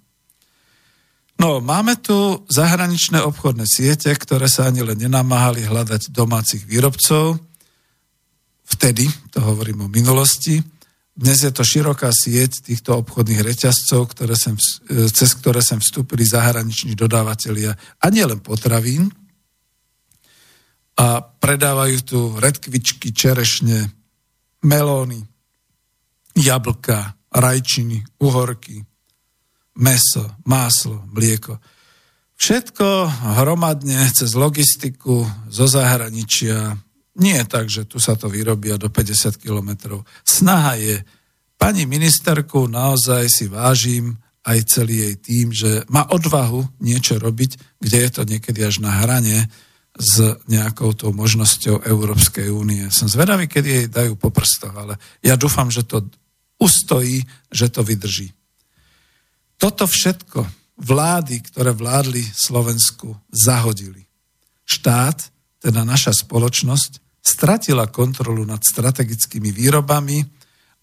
No, máme tu zahraničné obchodné siete, ktoré sa ani len nenamáhali hľadať domácich výrobcov. Vtedy, to hovorím o minulosti, dnes je to široká sieť týchto obchodných reťazcov, ktoré sem, cez ktoré sem vstúpili zahraniční dodávateľia a nielen potravín. A predávajú tu redkvičky, čerešne, melóny, jablka, rajčiny, uhorky, meso, máslo, mlieko. Všetko hromadne cez logistiku zo zahraničia. Nie je tak, že tu sa to vyrobia do 50 kilometrov. Snaha je, pani ministerku naozaj si vážim aj celý jej tým, že má odvahu niečo robiť, kde je to niekedy až na hrane s nejakou tou možnosťou Európskej únie. Som zvedavý, kedy jej dajú po ale ja dúfam, že to ustojí, že to vydrží. Toto všetko vlády, ktoré vládli Slovensku, zahodili. Štát, teda naša spoločnosť, stratila kontrolu nad strategickými výrobami,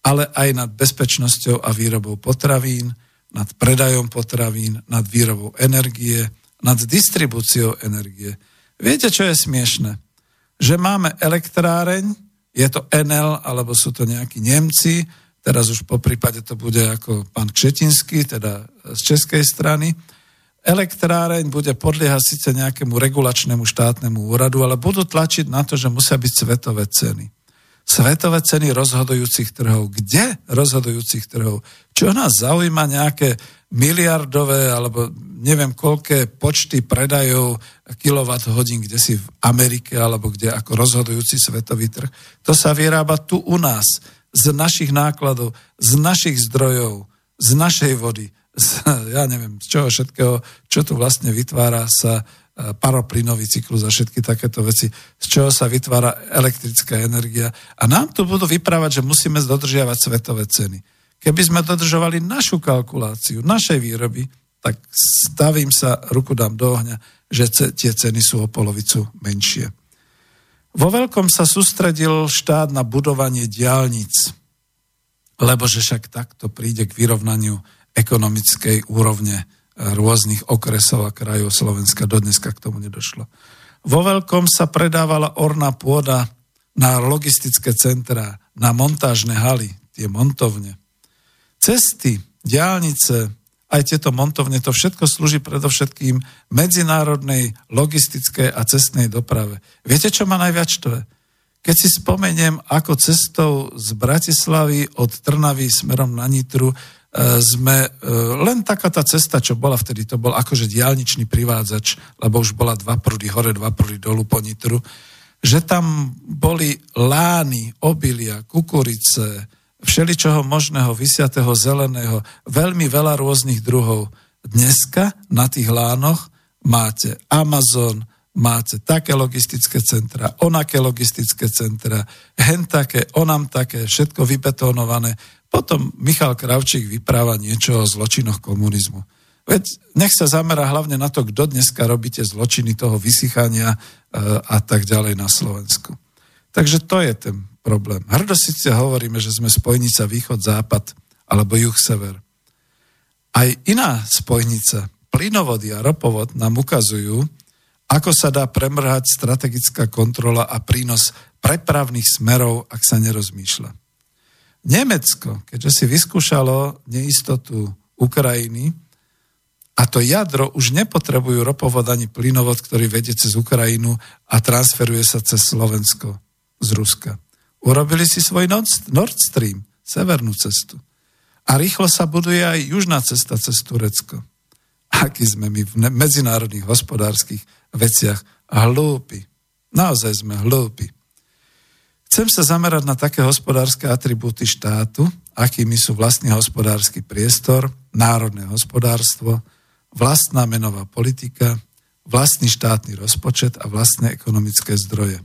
ale aj nad bezpečnosťou a výrobou potravín, nad predajom potravín, nad výrobou energie, nad distribúciou energie. Viete, čo je smiešne? Že máme elektráreň, je to Enel, alebo sú to nejakí Nemci, teraz už po prípade to bude ako pán Kšetinský, teda z českej strany. Elektráreň bude podliehať síce nejakému regulačnému štátnemu úradu, ale budú tlačiť na to, že musia byť svetové ceny. Svetové ceny rozhodujúcich trhov. Kde rozhodujúcich trhov? Čo nás zaujíma nejaké miliardové alebo neviem koľké počty predajov kilowatt hodín, kde si v Amerike alebo kde ako rozhodujúci svetový trh. To sa vyrába tu u nás z našich nákladov, z našich zdrojov, z našej vody, z, ja neviem, z čoho všetkého, čo tu vlastne vytvára sa e, paroplynový cyklus a všetky takéto veci, z čoho sa vytvára elektrická energia. A nám tu budú vyprávať, že musíme dodržiavať svetové ceny. Keby sme dodržovali našu kalkuláciu, našej výroby, tak stavím sa, ruku dám do ohňa, že tie ceny sú o polovicu menšie. Vo veľkom sa sústredil štát na budovanie diálnic, lebo že však takto príde k vyrovnaniu ekonomickej úrovne rôznych okresov a krajov Slovenska. Dodneska k tomu nedošlo. Vo veľkom sa predávala orná pôda na logistické centrá, na montážne haly, tie montovne. Cesty, diálnice, aj tieto montovne, to všetko slúži predovšetkým medzinárodnej, logistickej a cestnej doprave. Viete, čo ma najviac štve? Keď si spomeniem, ako cestou z Bratislavy od Trnavy smerom na Nitru e, sme, e, len taká tá cesta, čo bola vtedy, to bol akože diálničný privádzač, lebo už bola dva prúdy hore, dva prúdy dolu po Nitru, že tam boli lány, obilia, kukurice, všeličoho možného, vysiatého zeleného, veľmi veľa rôznych druhov. Dneska na tých lánoch máte Amazon, máte také logistické centra, onaké logistické centra, hen také, onam také, všetko vybetonované. Potom Michal Kravčík vypráva niečo o zločinoch komunizmu. Veď nech sa zamera hlavne na to, kto dneska robíte zločiny toho vysychania e, a tak ďalej na Slovensku. Takže to je ten problém. Hrdo síce hovoríme, že sme spojnica východ-západ alebo juh-sever. Aj iná spojnica, plynovody a ropovod nám ukazujú, ako sa dá premrhať strategická kontrola a prínos prepravných smerov, ak sa nerozmýšľa. Nemecko, keďže si vyskúšalo neistotu Ukrajiny, a to jadro už nepotrebujú ropovod ani plynovod, ktorý vedie cez Ukrajinu a transferuje sa cez Slovensko z Ruska. Urobili si svoj Nord Stream, severnú cestu. A rýchlo sa buduje aj južná cesta cez Turecko. Aký sme my v medzinárodných hospodárskych veciach hlúpi. Naozaj sme hlúpi. Chcem sa zamerať na také hospodárske atribúty štátu, akými sú vlastný hospodársky priestor, národné hospodárstvo, vlastná menová politika, vlastný štátny rozpočet a vlastné ekonomické zdroje.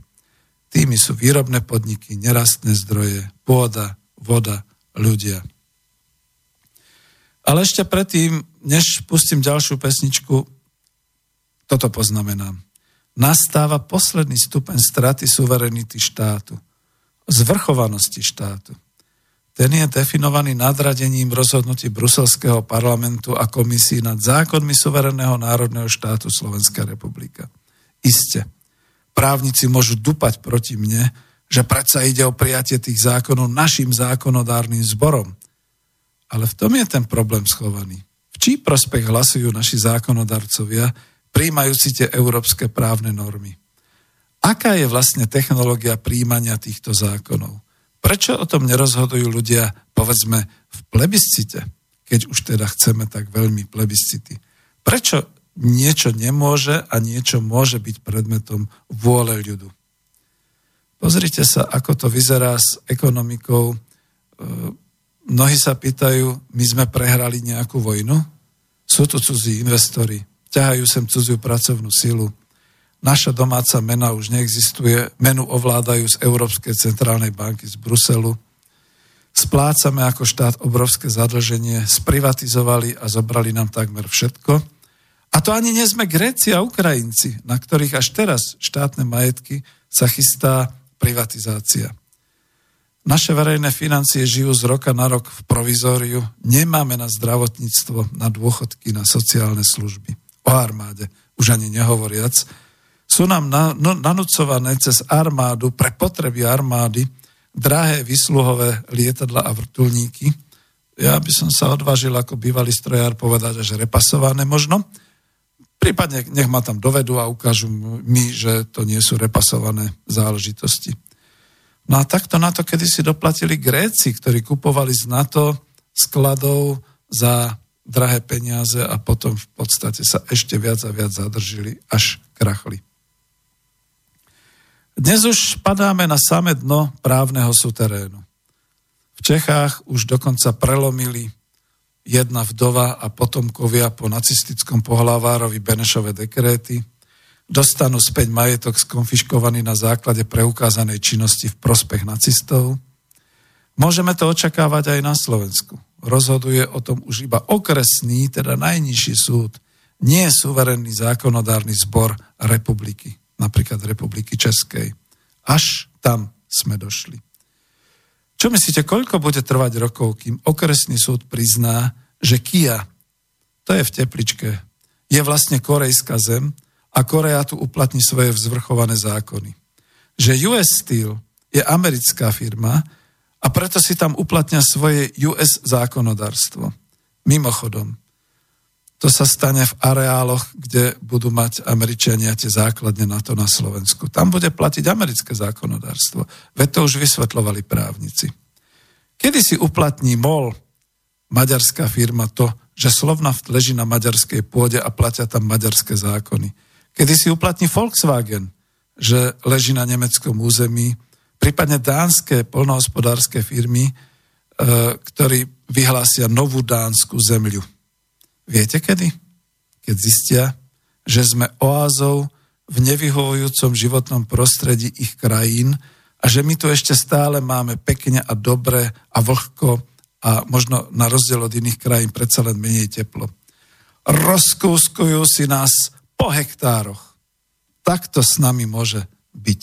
Tými sú výrobné podniky, nerastné zdroje, pôda, voda, ľudia. Ale ešte predtým, než pustím ďalšiu pesničku, toto poznamenám. Nastáva posledný stupeň straty suverenity štátu, zvrchovanosti štátu. Ten je definovaný nadradením rozhodnutí Bruselského parlamentu a komisí nad zákonmi suvereného národného štátu Slovenská republika. Isté, právnici môžu dupať proti mne, že predsa ide o prijatie tých zákonov našim zákonodárnym zborom. Ale v tom je ten problém schovaný. V čí prospech hlasujú naši zákonodarcovia, príjmajúci tie európske právne normy? Aká je vlastne technológia príjmania týchto zákonov? Prečo o tom nerozhodujú ľudia, povedzme, v plebiscite, keď už teda chceme tak veľmi plebiscity? Prečo niečo nemôže a niečo môže byť predmetom vôle ľudu? Pozrite sa, ako to vyzerá s ekonomikou. E, mnohí sa pýtajú, my sme prehrali nejakú vojnu? Sú tu cudzí investori, ťahajú sem cudziu pracovnú silu, Naša domáca mena už neexistuje, menu ovládajú z Európskej centrálnej banky z Bruselu. Splácame ako štát obrovské zadlženie, sprivatizovali a zobrali nám takmer všetko. A to ani nie sme Gréci a Ukrajinci, na ktorých až teraz štátne majetky sa chystá privatizácia. Naše verejné financie žijú z roka na rok v provizóriu, nemáme na zdravotníctvo, na dôchodky, na sociálne služby. O armáde, už ani nehovoriac, sú nám no, nanúcované cez armádu, pre potreby armády, drahé vysluhové lietadla a vrtulníky. Ja by som sa odvážil ako bývalý strojár povedať, že repasované možno. Prípadne nech ma tam dovedú a ukážu mi, že to nie sú repasované záležitosti. No a takto na to kedysi doplatili Gréci, ktorí kupovali z NATO skladov za drahé peniaze a potom v podstate sa ešte viac a viac zadržili, až krachli. Dnes už padáme na samé dno právneho suterénu. V Čechách už dokonca prelomili jedna vdova a potomkovia po nacistickom pohlavárovi Benešové dekréty, dostanú späť majetok skonfiškovaný na základe preukázanej činnosti v prospech nacistov. Môžeme to očakávať aj na Slovensku. Rozhoduje o tom už iba okresný, teda najnižší súd, nie suverénny zákonodárny zbor republiky napríklad Republiky Českej. Až tam sme došli. Čo myslíte, koľko bude trvať rokov, kým okresný súd prizná, že Kia, to je v tepličke, je vlastne korejská zem a Korea tu uplatní svoje vzvrchované zákony. Že US Steel je americká firma a preto si tam uplatňa svoje US zákonodárstvo. Mimochodom, to sa stane v areáloch, kde budú mať Američania tie základne na to na Slovensku. Tam bude platiť americké zákonodárstvo. Veď to už vysvetlovali právnici. Kedy si uplatní MOL, maďarská firma, to, že Slovnaft leží na maďarskej pôde a platia tam maďarské zákony. Kedy si uplatní Volkswagen, že leží na nemeckom území, prípadne dánske polnohospodárske firmy, e, ktorí vyhlásia novú dánsku zemľu Viete kedy? Keď zistia, že sme oázou v nevyhovujúcom životnom prostredí ich krajín a že my tu ešte stále máme pekne a dobre a vlhko a možno na rozdiel od iných krajín predsa len menej teplo. Rozkúskujú si nás po hektároch. Tak to s nami môže byť.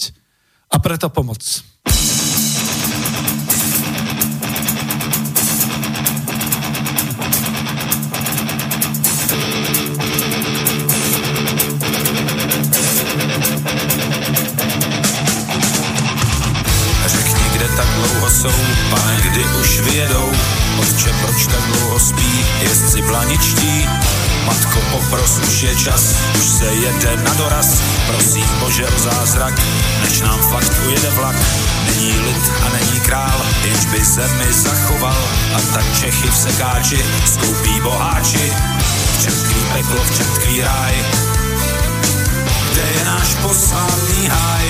A preto pomoc. Čas, už se jede na doraz. Prosím Bože o zázrak, než nám fakt ujede vlak. Není lid a není král, jenž by zemi zachoval. A tak Čechy v sekáči skoupí boháči. V čem peklo, v čem ráj, kde je náš posvátný háj.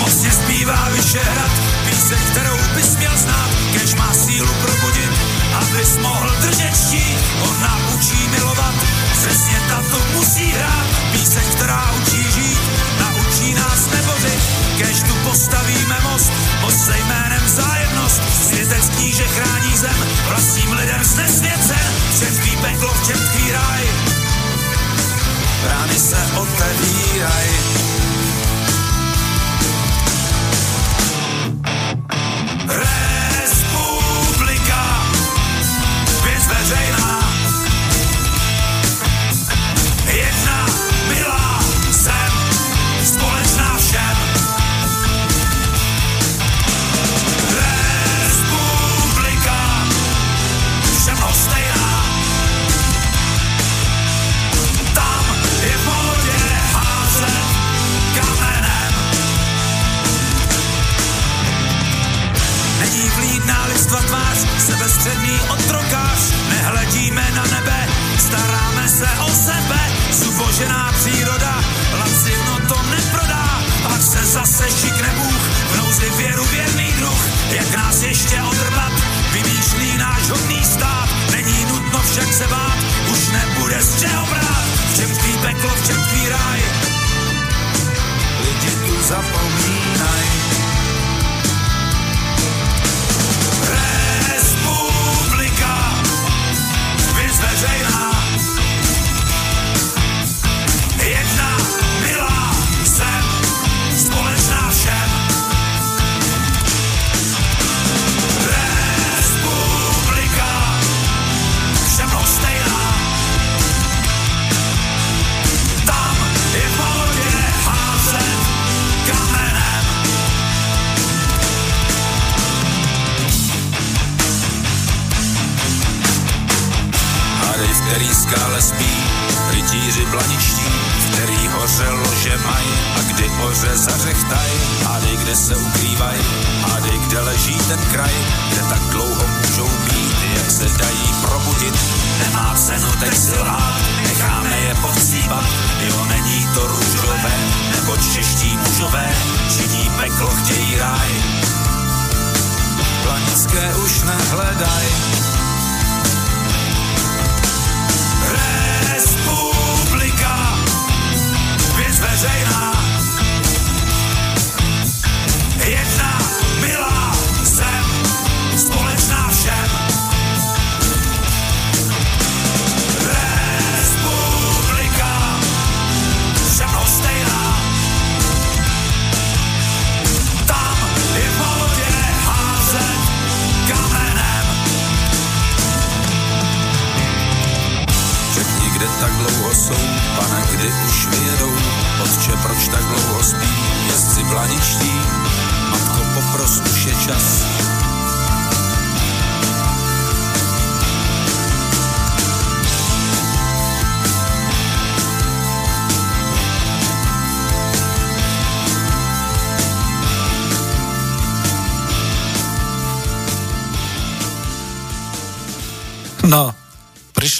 Mocně zpívá Vyšehrad, píseň, kterou bys měl znát, kež má sílu probudit, abys mohl držet štít, on naučí milovat, přesně tato musí hrát, píseň, která učí žít, naučí nás nebořit, kež tu postavíme most, most se jménem vzájemnost, světec kníže chrání zem, vlastním lidem znesvěcen, v čem tkví peklo, v čem tkví ráj, brány se otevírají.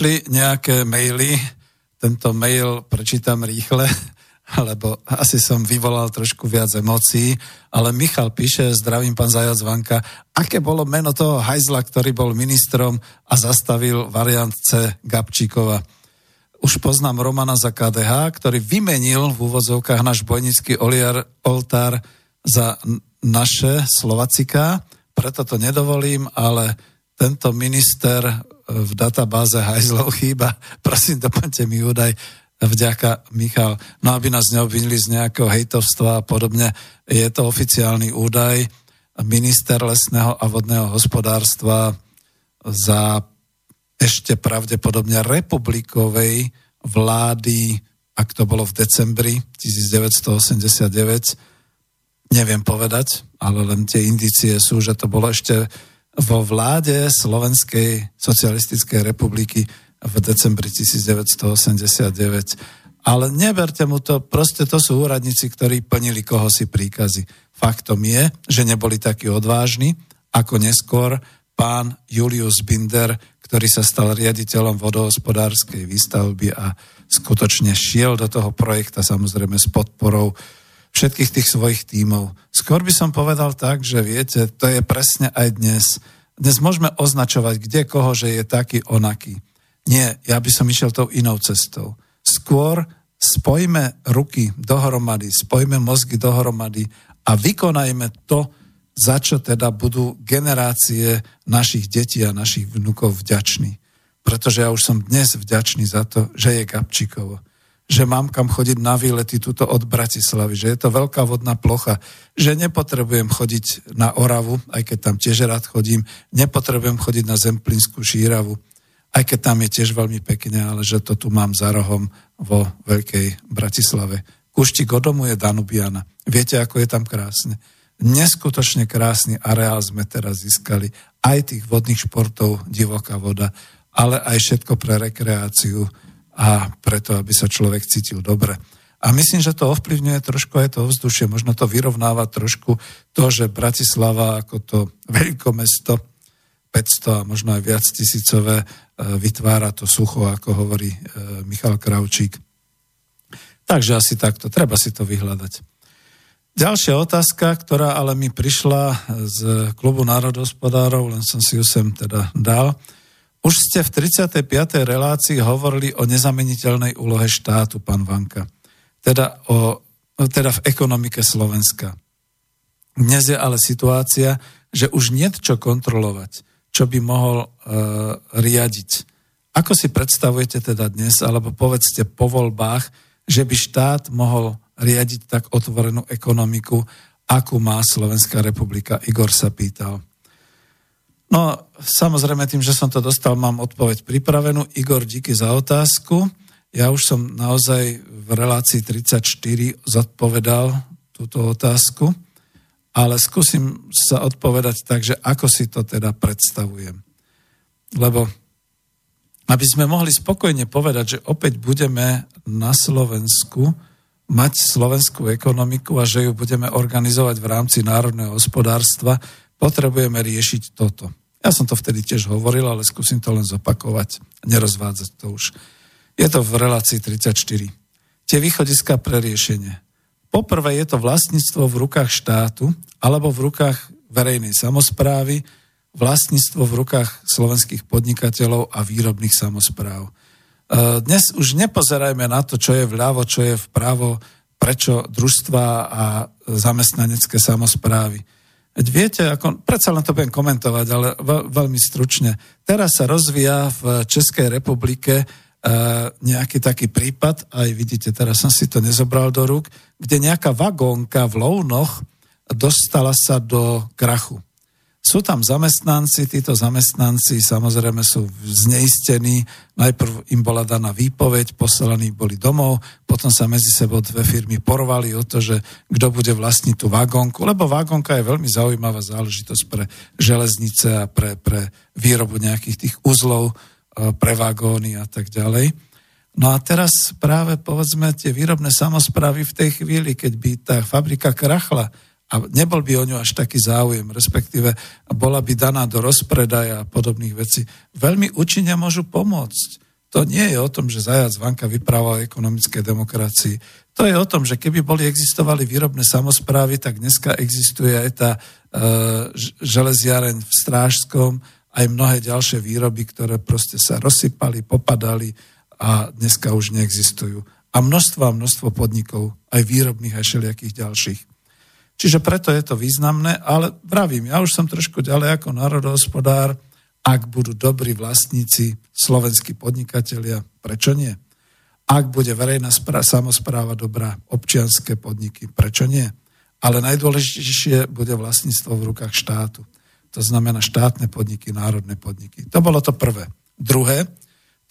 Prišli nejaké maily, tento mail prečítam rýchle, lebo asi som vyvolal trošku viac emócií, ale Michal píše, zdravím pán Zajac Vanka, aké bolo meno toho hajzla, ktorý bol ministrom a zastavil variant C Gabčíkova. Už poznám Romana za KDH, ktorý vymenil v úvodzovkách náš bojnický oliar, oltár za naše Slovacika, preto to nedovolím, ale tento minister v databáze hajzlov chýba. Prosím, doplňte mi údaj vďaka Michal. No aby nás neobvinili z nejakého hejtovstva a podobne, je to oficiálny údaj. Minister lesného a vodného hospodárstva za ešte pravdepodobne republikovej vlády, ak to bolo v decembri 1989, neviem povedať, ale len tie indície sú, že to bolo ešte vo vláde Slovenskej socialistickej republiky v decembri 1989. Ale neberte mu to, proste to sú úradníci, ktorí plnili koho si príkazy. Faktom je, že neboli takí odvážni, ako neskôr pán Julius Binder, ktorý sa stal riaditeľom vodohospodárskej výstavby a skutočne šiel do toho projekta samozrejme s podporou všetkých tých svojich tímov. Skôr by som povedal tak, že viete, to je presne aj dnes. Dnes môžeme označovať kde koho, že je taký onaký. Nie, ja by som išiel tou inou cestou. Skôr spojme ruky dohromady, spojme mozgy dohromady a vykonajme to, za čo teda budú generácie našich detí a našich vnúkov vďační. Pretože ja už som dnes vďačný za to, že je Gabčíkovo. Že mám kam chodiť na výlety tuto od Bratislavy, že je to veľká vodná plocha, že nepotrebujem chodiť na Oravu, aj keď tam tiež rád chodím, nepotrebujem chodiť na Zemplínsku šíravu, aj keď tam je tiež veľmi pekne, ale že to tu mám za rohom vo Veľkej Bratislave. Kuštík od domu je Danubiana. Viete, ako je tam krásne neskutočne krásny areál sme teraz získali, aj tých vodných športov, divoká voda, ale aj všetko pre rekreáciu a preto, aby sa človek cítil dobre. A myslím, že to ovplyvňuje trošku aj to ovzdušie, možno to vyrovnáva trošku to, že Bratislava ako to veľkomesto, 500 a možno aj viac tisícové, e, vytvára to sucho, ako hovorí e, Michal Kravčík. Takže asi takto, treba si to vyhľadať. Ďalšia otázka, ktorá ale mi prišla z klubu národospodárov, len som si ju sem teda dal. Už ste v 35. relácii hovorili o nezameniteľnej úlohe štátu, pán Vanka. Teda, o, teda v ekonomike Slovenska. Dnes je ale situácia, že už nie čo kontrolovať, čo by mohol e, riadiť. Ako si predstavujete teda dnes, alebo povedzte po voľbách, že by štát mohol riadiť tak otvorenú ekonomiku, akú má Slovenská republika. Igor sa pýtal. No, samozrejme, tým, že som to dostal, mám odpoveď pripravenú. Igor, díky za otázku. Ja už som naozaj v relácii 34 zodpovedal túto otázku, ale skúsim sa odpovedať tak, že ako si to teda predstavujem. Lebo aby sme mohli spokojne povedať, že opäť budeme na Slovensku mať slovenskú ekonomiku a že ju budeme organizovať v rámci národného hospodárstva, potrebujeme riešiť toto. Ja som to vtedy tiež hovoril, ale skúsim to len zopakovať, nerozvádzať to už. Je to v relácii 34. Tie východiska pre riešenie. Poprvé je to vlastníctvo v rukách štátu alebo v rukách verejnej samozprávy, vlastníctvo v rukách slovenských podnikateľov a výrobných samozpráv. E, dnes už nepozerajme na to, čo je vľavo, čo je vpravo, prečo družstva a zamestnanecké samozprávy. Veď viete, ako, predsa len to budem komentovať, ale veľmi stručne. Teraz sa rozvíja v Českej republike e, nejaký taký prípad, aj vidíte, teraz som si to nezobral do rúk, kde nejaká vagónka v Lounoch dostala sa do krachu. Sú tam zamestnanci, títo zamestnanci samozrejme sú zneistení, najprv im bola daná výpoveď, poslaní boli domov, potom sa medzi sebou dve firmy porvali o to, že kto bude vlastniť tú vagónku, lebo vagónka je veľmi zaujímavá záležitosť pre železnice a pre, pre výrobu nejakých tých uzlov, e, pre vagóny a tak ďalej. No a teraz práve povedzme tie výrobné samozprávy v tej chvíli, keď by tá fabrika krachla, a nebol by o ňu až taký záujem, respektíve bola by daná do rozpredaja a podobných vecí, veľmi účinne môžu pomôcť. To nie je o tom, že zajac Vanka vypráva o ekonomickej demokracii. To je o tom, že keby boli existovali výrobné samozprávy, tak dneska existuje aj tá e, železiareň v Strážskom, aj mnohé ďalšie výroby, ktoré proste sa rozsypali, popadali a dneska už neexistujú. A množstvo a množstvo podnikov, aj výrobných, aj všelijakých ďalších. Čiže preto je to významné, ale vravím, ja už som trošku ďalej ako národohospodár, ak budú dobrí vlastníci, slovenskí podnikatelia, prečo nie? Ak bude verejná spra- samozpráva dobrá, občianské podniky, prečo nie? Ale najdôležitejšie bude vlastníctvo v rukách štátu. To znamená štátne podniky, národné podniky. To bolo to prvé. Druhé,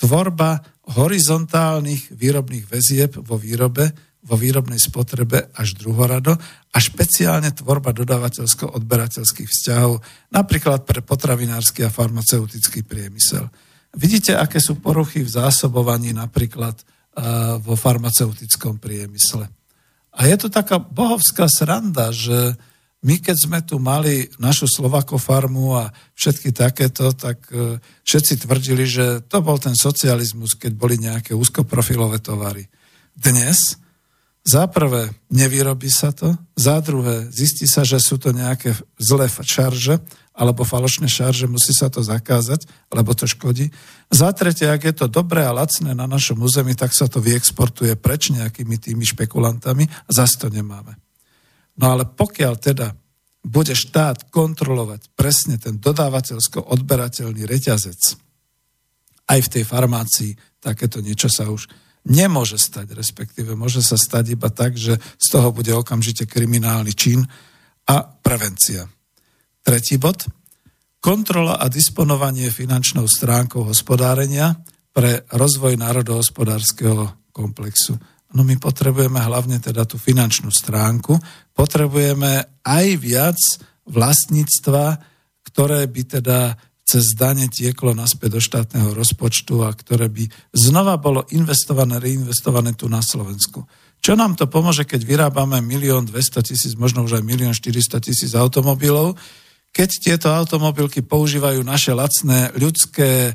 tvorba horizontálnych výrobných väzieb vo výrobe vo výrobnej spotrebe až druhorado a špeciálne tvorba dodávateľsko-odberateľských vzťahov, napríklad pre potravinársky a farmaceutický priemysel. Vidíte, aké sú poruchy v zásobovaní napríklad uh, vo farmaceutickom priemysle. A je to taká bohovská sranda, že my keď sme tu mali našu Slovakofarmu a všetky takéto, tak uh, všetci tvrdili, že to bol ten socializmus, keď boli nejaké úzkoprofilové tovary. Dnes za prvé, nevyrobí sa to. Za druhé, zistí sa, že sú to nejaké zlé šarže alebo falošné šarže, musí sa to zakázať, lebo to škodí. Za tretie, ak je to dobré a lacné na našom území, tak sa to vyexportuje preč nejakými tými špekulantami a zase to nemáme. No ale pokiaľ teda bude štát kontrolovať presne ten dodávateľsko-odberateľný reťazec, aj v tej farmácii takéto niečo sa už nemôže stať, respektíve môže sa stať iba tak, že z toho bude okamžite kriminálny čin a prevencia. Tretí bod. Kontrola a disponovanie finančnou stránkou hospodárenia pre rozvoj národohospodárskeho komplexu. No my potrebujeme hlavne teda tú finančnú stránku, potrebujeme aj viac vlastníctva, ktoré by teda cez dane tieklo naspäť do štátneho rozpočtu a ktoré by znova bolo investované, reinvestované tu na Slovensku. Čo nám to pomôže, keď vyrábame milión 200 tisíc, možno už aj milión 400 tisíc automobilov, keď tieto automobilky používajú naše lacné ľudské, e,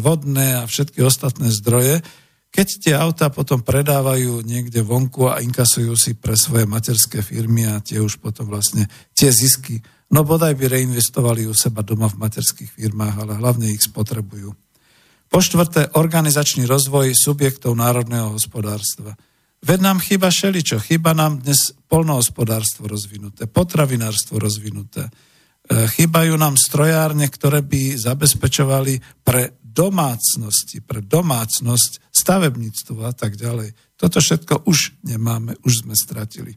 vodné a všetky ostatné zdroje, keď tie autá potom predávajú niekde vonku a inkasujú si pre svoje materské firmy a tie už potom vlastne tie zisky No bodaj by reinvestovali u seba doma v materských firmách, ale hlavne ich spotrebujú. Po štvrté, organizačný rozvoj subjektov národného hospodárstva. Veď nám chýba šeličo, chýba nám dnes polnohospodárstvo rozvinuté, potravinárstvo rozvinuté. E, chýbajú nám strojárne, ktoré by zabezpečovali pre domácnosti, pre domácnosť, stavebníctvo a tak ďalej. Toto všetko už nemáme, už sme stratili.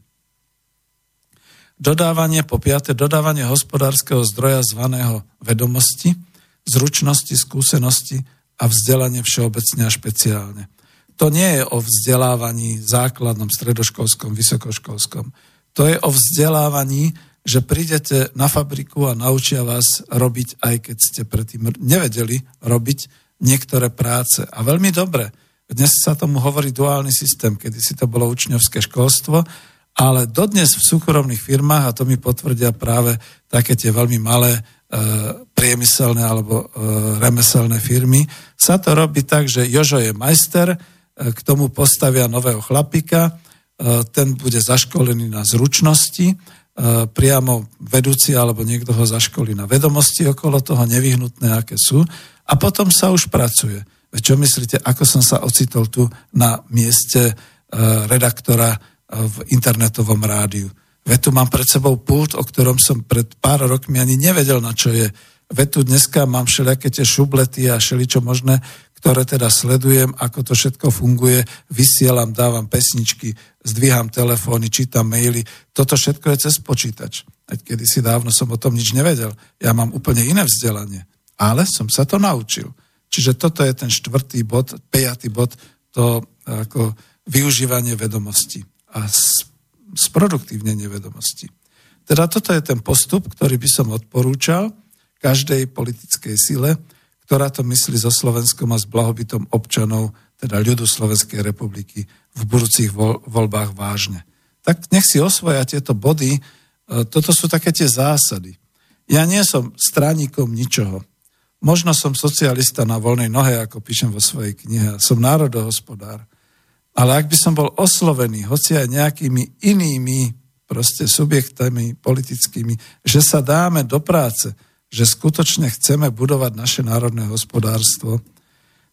Dodávanie, po piate, dodávanie hospodárskeho zdroja zvaného vedomosti, zručnosti, skúsenosti a vzdelanie všeobecne a špeciálne. To nie je o vzdelávaní základnom, stredoškolskom, vysokoškolskom. To je o vzdelávaní, že prídete na fabriku a naučia vás robiť, aj keď ste predtým nevedeli robiť niektoré práce. A veľmi dobre. Dnes sa tomu hovorí duálny systém, kedy si to bolo učňovské školstvo ale dodnes v súkromných firmách, a to mi potvrdia práve také tie veľmi malé e, priemyselné alebo e, remeselné firmy, sa to robí tak, že Jožo je majster, e, k tomu postavia nového chlapika, ten bude zaškolený na zručnosti, priamo vedúci alebo niekto ho zaškolí na vedomosti okolo toho, nevyhnutné, aké sú, a potom sa už pracuje. Čo myslíte, ako som sa ocitol tu na mieste redaktora v internetovom rádiu. Veď tu mám pred sebou pult, o ktorom som pred pár rokmi ani nevedel, na čo je. Veď tu dneska mám všelijaké tie šublety a všeličo možné, ktoré teda sledujem, ako to všetko funguje, vysielam, dávam pesničky, zdvíham telefóny, čítam maily. Toto všetko je cez počítač. Kedy si dávno som o tom nič nevedel. Ja mám úplne iné vzdelanie. Ale som sa to naučil. Čiže toto je ten štvrtý bod, piatý bod, to ako využívanie vedomostí a sproduktívnenie vedomosti. Teda toto je ten postup, ktorý by som odporúčal každej politickej sile, ktorá to myslí so Slovenskom a s blahobytom občanov, teda ľudu Slovenskej republiky v budúcich voľbách vážne. Tak nech si osvoja tieto body, e, toto sú také tie zásady. Ja nie som stránikom ničoho. Možno som socialista na voľnej nohe, ako píšem vo svojej knihe. Som národohospodár. Ale ak by som bol oslovený, hoci aj nejakými inými proste subjektami politickými, že sa dáme do práce, že skutočne chceme budovať naše národné hospodárstvo,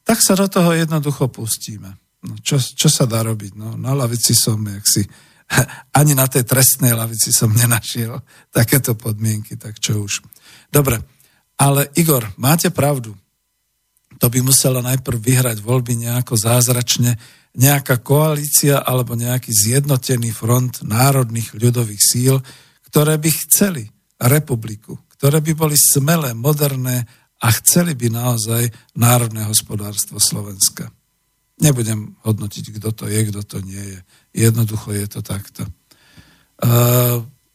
tak sa do toho jednoducho pustíme. No, čo, čo sa dá robiť? No, na lavici som, jak si, ani na tej trestnej lavici som nenašiel takéto podmienky, tak čo už. Dobre, ale Igor, máte pravdu. To by muselo najprv vyhrať voľby nejako zázračne, nejaká koalícia alebo nejaký zjednotený front národných ľudových síl, ktoré by chceli republiku, ktoré by boli smelé, moderné a chceli by naozaj národné hospodárstvo Slovenska. Nebudem hodnotiť, kto to je, kto to nie je. Jednoducho je to takto.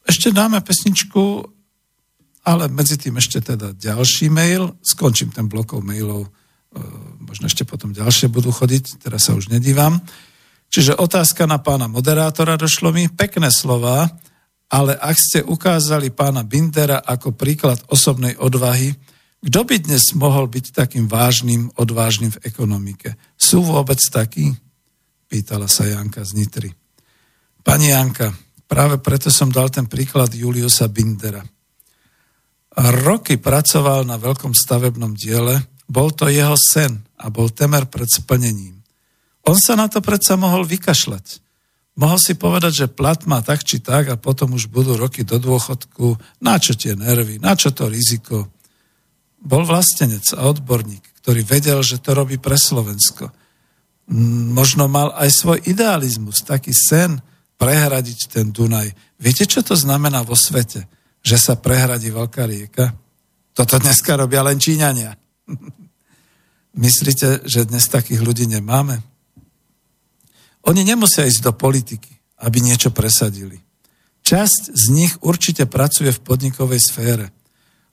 Ešte dáme pesničku, ale medzi tým ešte teda ďalší mail. Skončím ten blokov mailov, možno ešte potom ďalšie budú chodiť, teraz sa už nedívam. Čiže otázka na pána moderátora došlo mi, pekné slova, ale ak ste ukázali pána Bindera ako príklad osobnej odvahy, kto by dnes mohol byť takým vážnym, odvážnym v ekonomike? Sú vôbec takí? Pýtala sa Janka z Nitry. Pani Janka, práve preto som dal ten príklad Juliusa Bindera. Roky pracoval na veľkom stavebnom diele, bol to jeho sen a bol temer pred splnením. On sa na to predsa mohol vykašľať. Mohol si povedať, že plat má tak či tak a potom už budú roky do dôchodku. Na čo tie nervy, na čo to riziko? Bol vlastenec a odborník, ktorý vedel, že to robí pre Slovensko. Možno mal aj svoj idealizmus, taký sen prehradiť ten Dunaj. Viete, čo to znamená vo svete? Že sa prehradí veľká rieka? Toto dneska robia len Číňania. Myslíte, že dnes takých ľudí nemáme? Oni nemusia ísť do politiky, aby niečo presadili. Časť z nich určite pracuje v podnikovej sfére –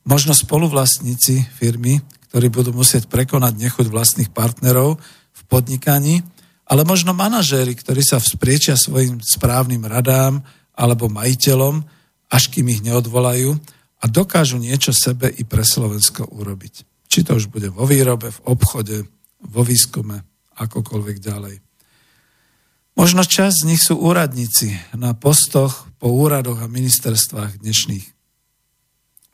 možno spoluvlastníci firmy, ktorí budú musieť prekonať nechuť vlastných partnerov v podnikaní, ale možno manažéri, ktorí sa vzpriečia svojim správnym radám alebo majiteľom, až kým ich neodvolajú a dokážu niečo sebe i pre Slovensko urobiť. Či to už bude vo výrobe, v obchode, vo výskume, akokoľvek ďalej. Možno čas z nich sú úradníci na postoch po úradoch a ministerstvách dnešných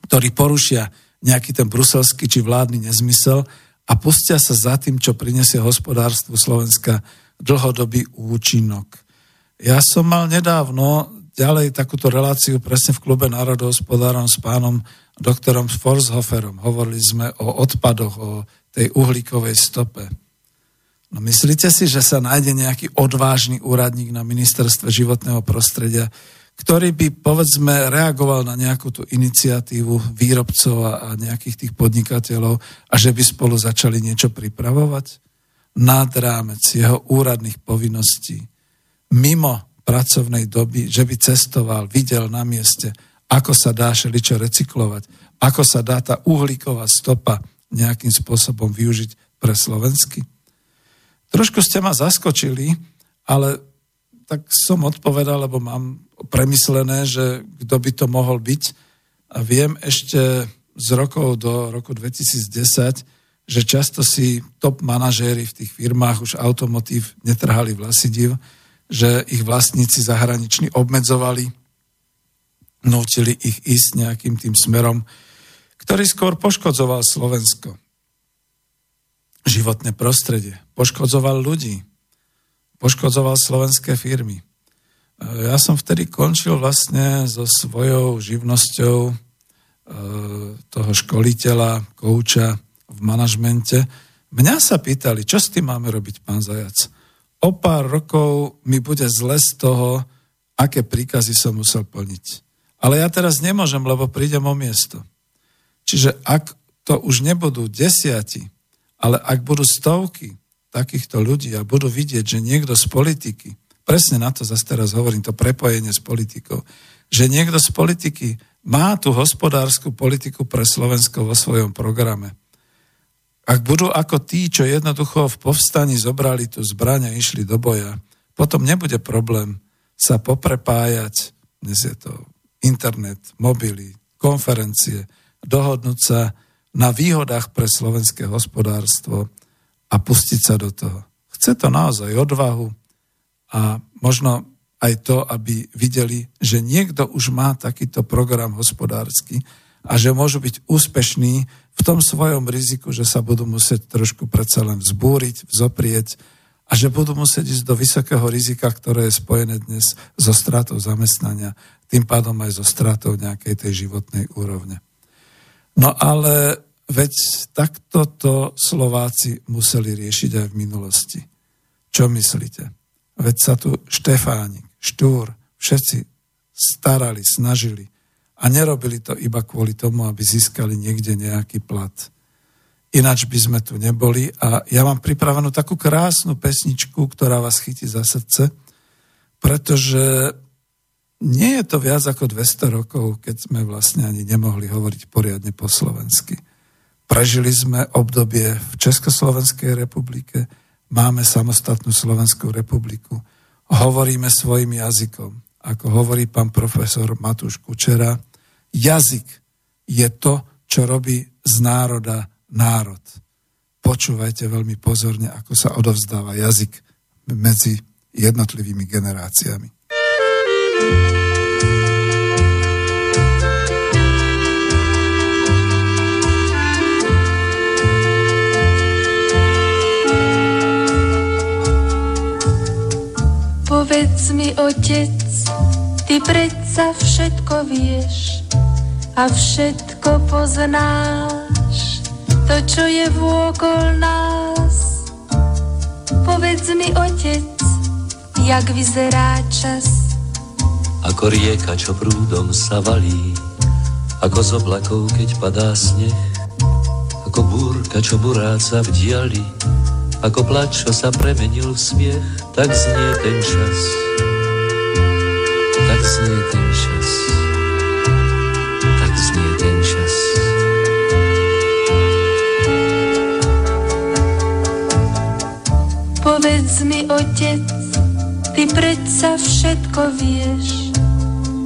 ktorí porušia nejaký ten bruselský či vládny nezmysel a pustia sa za tým, čo prinesie hospodárstvu Slovenska dlhodobý účinok. Ja som mal nedávno ďalej takúto reláciu presne v klube národohospodárom s pánom doktorom Forshoferom. Hovorili sme o odpadoch, o tej uhlíkovej stope. No myslíte si, že sa nájde nejaký odvážny úradník na ministerstve životného prostredia, ktorý by, povedzme, reagoval na nejakú tú iniciatívu výrobcov a nejakých tých podnikateľov a že by spolu začali niečo pripravovať? Nad rámec jeho úradných povinností, mimo pracovnej doby, že by cestoval, videl na mieste, ako sa dá šeličo recyklovať, ako sa dá tá uhlíková stopa nejakým spôsobom využiť pre Slovensky. Trošku ste ma zaskočili, ale tak som odpovedal, lebo mám premyslené, že kto by to mohol byť. A viem ešte z rokov do roku 2010, že často si top manažéri v tých firmách už automotív netrhali vlasidiv, že ich vlastníci zahraniční obmedzovali, nutili ich ísť nejakým tým smerom, ktorý skôr poškodzoval Slovensko. Životné prostredie, poškodzoval ľudí, poškodzoval slovenské firmy. Ja som vtedy končil vlastne so svojou živnosťou e, toho školiteľa, kouča v manažmente. Mňa sa pýtali, čo s tým máme robiť, pán Zajac. O pár rokov mi bude zle z toho, aké príkazy som musel plniť. Ale ja teraz nemôžem, lebo prídem o miesto. Čiže ak to už nebudú desiati, ale ak budú stovky, takýchto ľudí a budú vidieť, že niekto z politiky, presne na to zase teraz hovorím, to prepojenie s politikou, že niekto z politiky má tú hospodárskú politiku pre Slovensko vo svojom programe. Ak budú ako tí, čo jednoducho v povstaní zobrali tú zbraň a išli do boja, potom nebude problém sa poprepájať, dnes je to internet, mobily, konferencie, dohodnúť sa na výhodách pre slovenské hospodárstvo, a pustiť sa do toho. Chce to naozaj odvahu a možno aj to, aby videli, že niekto už má takýto program hospodársky a že môžu byť úspešní v tom svojom riziku, že sa budú musieť trošku predsa len vzbúriť, vzoprieť a že budú musieť ísť do vysokého rizika, ktoré je spojené dnes so stratou zamestnania, tým pádom aj so stratou nejakej tej životnej úrovne. No ale Veď takto to Slováci museli riešiť aj v minulosti. Čo myslíte? Veď sa tu Štefánik, Štúr, všetci starali, snažili a nerobili to iba kvôli tomu, aby získali niekde nejaký plat. ináč by sme tu neboli. A ja mám pripravenú takú krásnu pesničku, ktorá vás chytí za srdce, pretože nie je to viac ako 200 rokov, keď sme vlastne ani nemohli hovoriť poriadne po slovensky. Prežili sme obdobie v Československej republike, máme samostatnú Slovenskú republiku, hovoríme svojim jazykom. Ako hovorí pán profesor Matúš Kučera, jazyk je to, čo robí z národa národ. Počúvajte veľmi pozorne, ako sa odovzdáva jazyk medzi jednotlivými generáciami. Povedz mi, otec, ty predsa všetko vieš a všetko poznáš, to, čo je vôkol nás. Povedz mi, otec, jak vyzerá čas. Ako rieka, čo prúdom sa valí, ako z oblakov, keď padá sneh, ako búrka, čo buráca v diali, ako plač, čo sa premenil v smiech, tak znie ten čas. Tak znie ten čas. Tak znie ten čas. Povedz mi, otec, ty predsa všetko vieš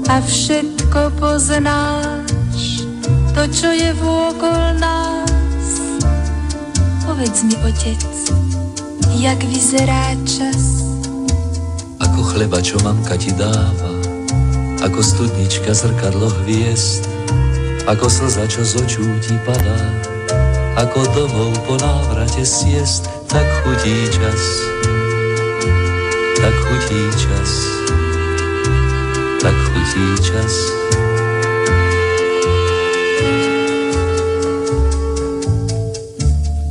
a všetko poznáš, to, čo je vôkol nás. Povedz mi, otec, jak vyzerá čas. Ako chleba, čo mamka ti dáva, ako studnička zrkadlo hviezd, ako slza, čo z očú ti padá, ako domov po návrate siest, tak chutí čas, tak chutí čas, tak chutí čas.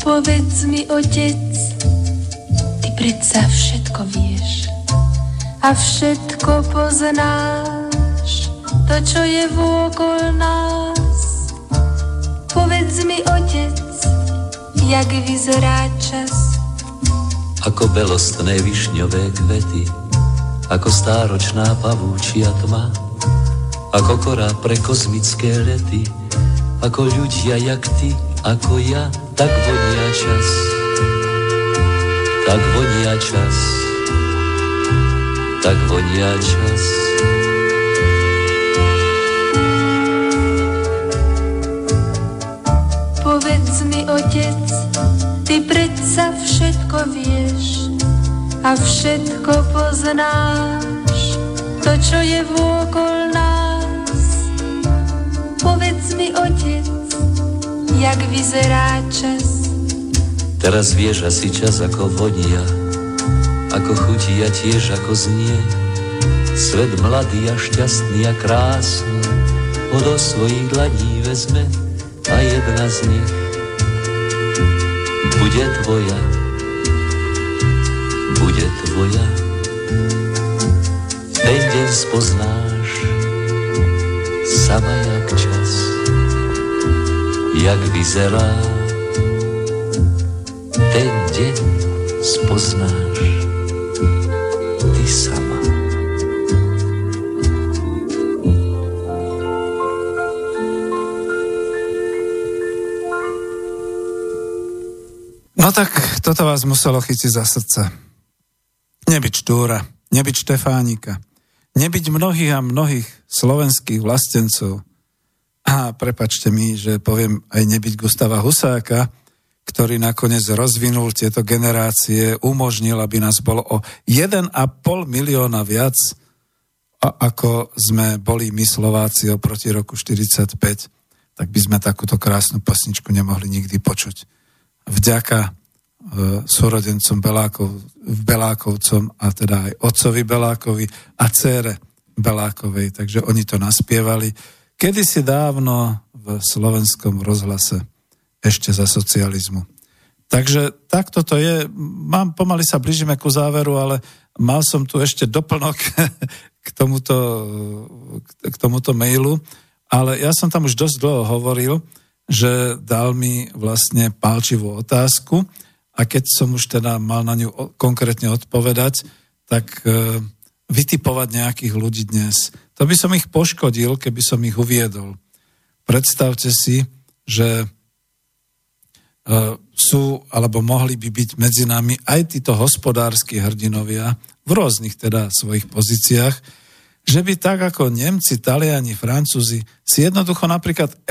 Povedz mi, otec, predsa všetko vieš a všetko poznáš, to, čo je vôkol nás. Povedz mi, otec, jak vyzerá čas. Ako belostné višňové kvety, ako stáročná pavúčia tma, ako korá pre kozmické lety, ako ľudia jak ty, ako ja, tak vonia čas tak vonia čas, tak vonia čas. Povedz mi, otec, ty predsa všetko vieš a všetko poznáš, to, čo je vôkol nás. Povedz mi, otec, jak vyzerá čas, Teraz vieš asi čas ako vonia, ako chutí a tiež ako znie. Svet mladý a šťastný a krásny ho do svojich dlaní vezme a jedna z nich bude tvoja, bude tvoja. Ten deň spoznáš sama jak čas, jak vyzerá. Ten deň spoznáš toto vás muselo chytiť za srdce. Nebyť Štúra, nebyť Štefánika, nebyť mnohých a mnohých slovenských vlastencov. A prepačte mi, že poviem aj nebyť Gustava Husáka, ktorý nakoniec rozvinul tieto generácie, umožnil, aby nás bolo o 1,5 milióna viac, ako sme boli my Slováci oproti roku 45, tak by sme takúto krásnu pesničku nemohli nikdy počuť. Vďaka súrodencom Belákov, Belákovcom a teda aj otcovi Belákovi a cére Belákovej, takže oni to naspievali. Kedysi dávno v slovenskom rozhlase ešte za socializmu. Takže takto to je. Mám, pomaly sa blížime ku záveru, ale mal som tu ešte doplnok k tomuto, k tomuto mailu, ale ja som tam už dosť dlho hovoril, že dal mi vlastne palčivú otázku a keď som už teda mal na ňu konkrétne odpovedať, tak e, vytipovať nejakých ľudí dnes. To by som ich poškodil, keby som ich uviedol. Predstavte si, že E, sú alebo mohli by byť medzi nami aj títo hospodárski hrdinovia v rôznych teda svojich pozíciách, že by tak ako Nemci, Taliani, Francúzi si jednoducho napríklad e, e,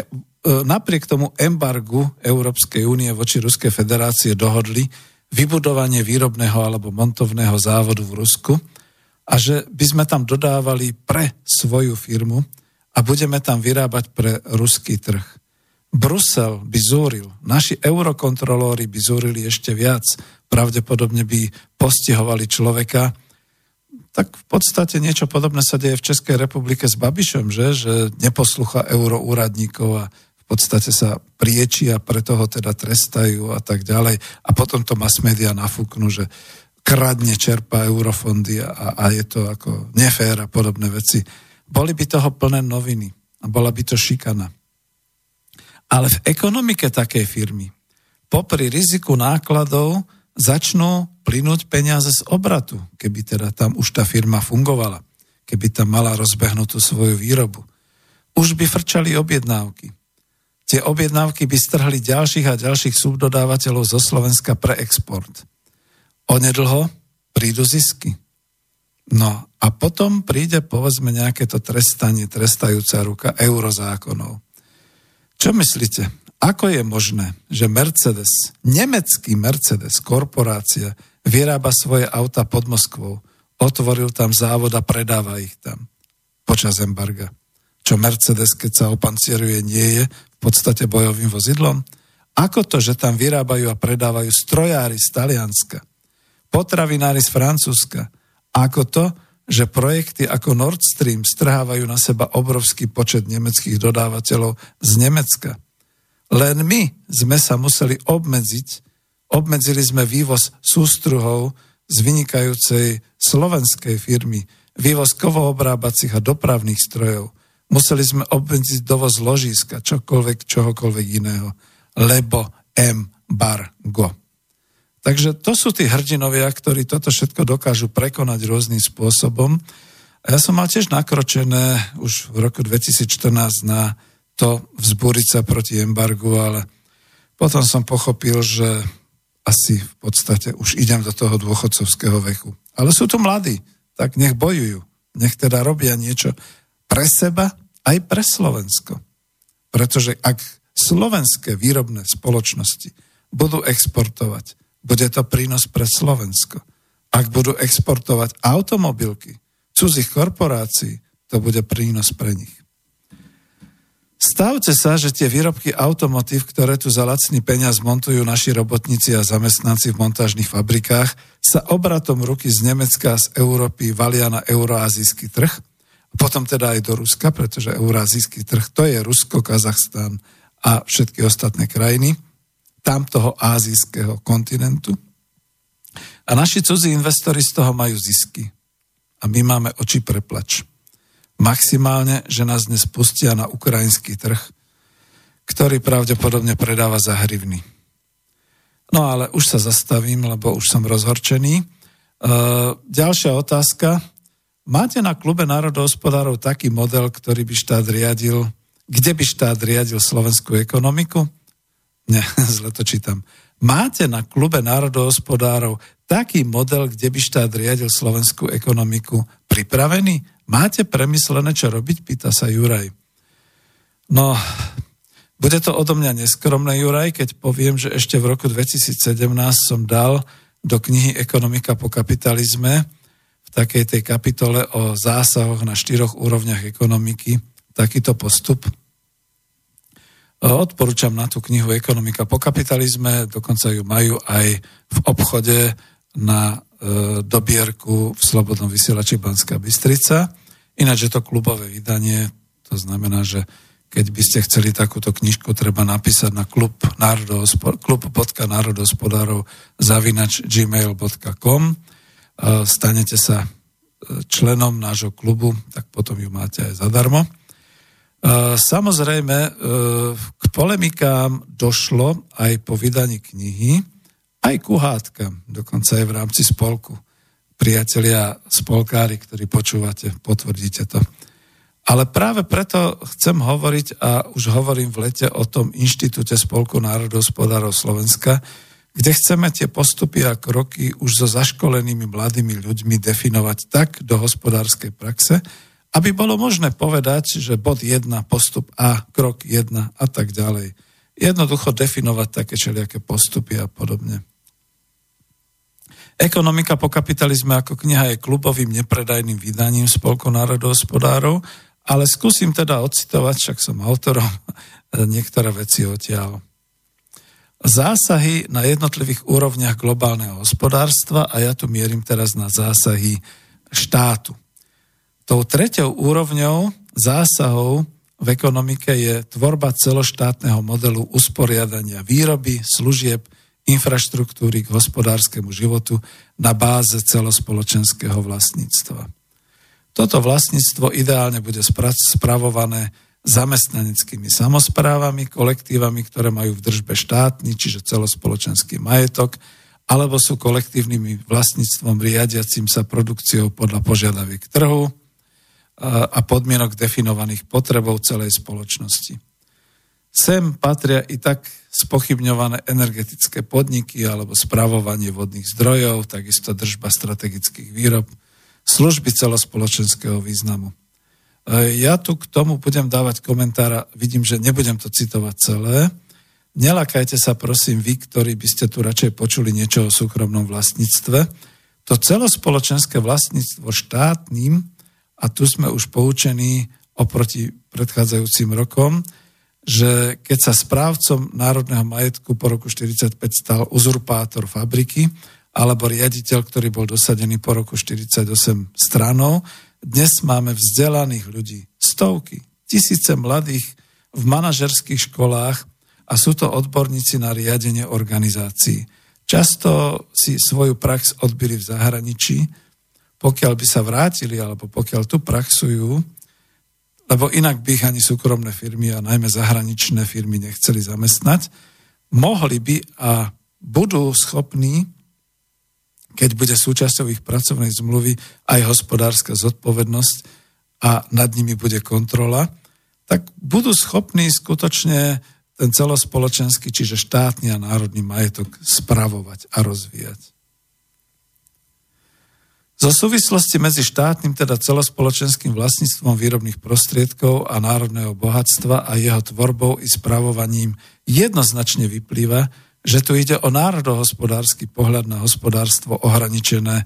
napriek tomu embargu Európskej únie voči Ruskej federácie dohodli vybudovanie výrobného alebo montovného závodu v Rusku a že by sme tam dodávali pre svoju firmu a budeme tam vyrábať pre ruský trh. Brusel by zúril, naši eurokontrolóri by zúrili ešte viac, pravdepodobne by postihovali človeka, tak v podstate niečo podobné sa deje v Českej republike s Babišom, že, že neposlucha euroúradníkov a v podstate sa priečia, preto ho teda trestajú a tak ďalej. A potom to mass media nafúknú, že kradne čerpa eurofondy a, a je to ako nefér a podobné veci. Boli by toho plné noviny a bola by to šikana. Ale v ekonomike takej firmy popri riziku nákladov začnú plynúť peniaze z obratu, keby teda tam už tá firma fungovala, keby tam mala rozbehnutú svoju výrobu. Už by frčali objednávky. Tie objednávky by strhli ďalších a ďalších subdodávateľov zo Slovenska pre export. Onedlho prídu zisky. No a potom príde povedzme nejaké to trestanie, trestajúca ruka eurozákonov. Čo myslíte? Ako je možné, že Mercedes, nemecký Mercedes, korporácia, vyrába svoje auta pod Moskvou, otvoril tam závod a predáva ich tam počas embarga. Čo Mercedes, keď sa opancieruje, nie je v podstate bojovým vozidlom? Ako to, že tam vyrábajú a predávajú strojári z Talianska, potravinári z Francúzska? Ako to, že projekty ako Nord Stream strhávajú na seba obrovský počet nemeckých dodávateľov z Nemecka. Len my sme sa museli obmedziť, obmedzili sme vývoz sústruhov z vynikajúcej slovenskej firmy, vývoz kovoobrábacích a dopravných strojov. Museli sme obmedziť dovoz ložíska, čokoľvek, čohokoľvek iného, lebo embargo. Takže to sú tí hrdinovia, ktorí toto všetko dokážu prekonať rôznym spôsobom. A ja som mal tiež nakročené už v roku 2014 na to vzbúriť sa proti embargu, ale potom som pochopil, že asi v podstate už idem do toho dôchodcovského veku. Ale sú tu mladí, tak nech bojujú. Nech teda robia niečo pre seba aj pre Slovensko. Pretože ak slovenské výrobné spoločnosti budú exportovať bude to prínos pre Slovensko. Ak budú exportovať automobilky cudzích korporácií, to bude prínos pre nich. Stavte sa, že tie výrobky automotív, ktoré tu za lacný peniaz montujú naši robotníci a zamestnanci v montážnych fabrikách, sa obratom ruky z Nemecka a z Európy valia na euroazijský trh, potom teda aj do Ruska, pretože euroazijský trh to je Rusko, Kazachstan a všetky ostatné krajiny – tamtoho azijského kontinentu. A naši cudzí investori z toho majú zisky. A my máme oči preplač. Maximálne, že nás dnes pustia na ukrajinský trh, ktorý pravdepodobne predáva za hrivny. No ale už sa zastavím, lebo už som rozhorčený. E, ďalšia otázka. Máte na klube národohospodárov taký model, ktorý by štát riadil, kde by štát riadil slovenskú ekonomiku? Ne, zle to čítam. Máte na klube národohospodárov taký model, kde by štát riadil slovenskú ekonomiku pripravený? Máte premyslené, čo robiť? Pýta sa Juraj. No, bude to odo mňa neskromné, Juraj, keď poviem, že ešte v roku 2017 som dal do knihy Ekonomika po kapitalizme v takej tej kapitole o zásahoch na štyroch úrovniach ekonomiky takýto postup. Odporúčam na tú knihu Ekonomika po kapitalizme, dokonca ju majú aj v obchode na e, dobierku v Slobodnom vysielači Banská Bystrica. Ináč je to klubové vydanie, to znamená, že keď by ste chceli takúto knižku, treba napísať na klub, klub.národohospodárov zavinač gmail.com stanete sa e, členom nášho klubu, tak potom ju máte aj zadarmo. Samozrejme, e, k polemikám došlo aj po vydaní knihy, aj ku hádkam, dokonca aj v rámci spolku. Priatelia spolkári, ktorí počúvate, potvrdíte to. Ale práve preto chcem hovoriť, a už hovorím v lete o tom Inštitúte Spolku národohospodárov Slovenska, kde chceme tie postupy a kroky už so zaškolenými mladými ľuďmi definovať tak do hospodárskej praxe, aby bolo možné povedať, že bod 1, postup A, krok 1 a tak ďalej. Jednoducho definovať také všelijaké postupy a podobne. Ekonomika po kapitalizme ako kniha je klubovým nepredajným vydaním Spolku národohospodárov, ale skúsim teda ocitovať, však som autorom, niektoré veci odtiaľ. Zásahy na jednotlivých úrovniach globálneho hospodárstva a ja tu mierim teraz na zásahy štátu. Tou treťou úrovňou zásahov v ekonomike je tvorba celoštátneho modelu usporiadania výroby, služieb, infraštruktúry k hospodárskemu životu na báze celospoločenského vlastníctva. Toto vlastníctvo ideálne bude spravované zamestnaneckými samozprávami, kolektívami, ktoré majú v držbe štátny, čiže celospoločenský majetok, alebo sú kolektívnym vlastníctvom riadiacim sa produkciou podľa požiadaviek trhu, a podmienok definovaných potrebou celej spoločnosti. Sem patria i tak spochybňované energetické podniky alebo spravovanie vodných zdrojov, takisto držba strategických výrob, služby celospoločenského významu. E, ja tu k tomu budem dávať komentára, vidím, že nebudem to citovať celé. Nelakajte sa prosím vy, ktorí by ste tu radšej počuli niečo o súkromnom vlastníctve. To celospoločenské vlastníctvo štátnym a tu sme už poučení oproti predchádzajúcim rokom, že keď sa správcom národného majetku po roku 1945 stal uzurpátor fabriky alebo riaditeľ, ktorý bol dosadený po roku 1948 stranou, dnes máme vzdelaných ľudí, stovky, tisíce mladých v manažerských školách a sú to odborníci na riadenie organizácií. Často si svoju prax odbili v zahraničí, pokiaľ by sa vrátili, alebo pokiaľ tu praxujú, lebo inak by ich ani súkromné firmy a najmä zahraničné firmy nechceli zamestnať, mohli by a budú schopní, keď bude súčasťou ich pracovnej zmluvy aj hospodárska zodpovednosť a nad nimi bude kontrola, tak budú schopní skutočne ten celospoločenský, čiže štátny a národný majetok spravovať a rozvíjať. Zo súvislosti medzi štátnym, teda celospoločenským vlastníctvom výrobných prostriedkov a národného bohatstva a jeho tvorbou i spravovaním jednoznačne vyplýva, že tu ide o národohospodársky pohľad na hospodárstvo ohraničené e,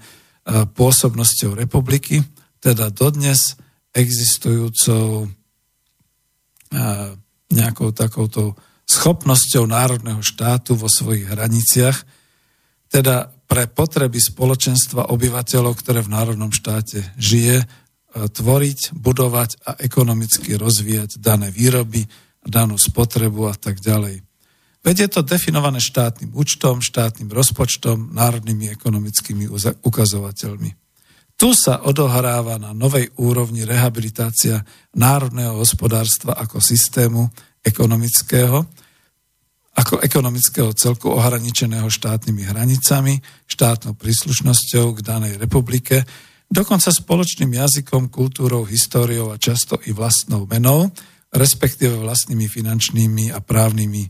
pôsobnosťou republiky, teda dodnes existujúcou e, nejakou takouto schopnosťou národného štátu vo svojich hraniciach, teda pre potreby spoločenstva obyvateľov, ktoré v národnom štáte žije, e, tvoriť, budovať a ekonomicky rozvíjať dané výroby, danú spotrebu a tak ďalej. Veď je to definované štátnym účtom, štátnym rozpočtom, národnými ekonomickými ukazovateľmi. Tu sa odohráva na novej úrovni rehabilitácia národného hospodárstva ako systému ekonomického, ako ekonomického celku ohraničeného štátnymi hranicami, štátnou príslušnosťou k danej republike, dokonca spoločným jazykom, kultúrou, históriou a často i vlastnou menou, respektíve vlastnými finančnými a právnymi e,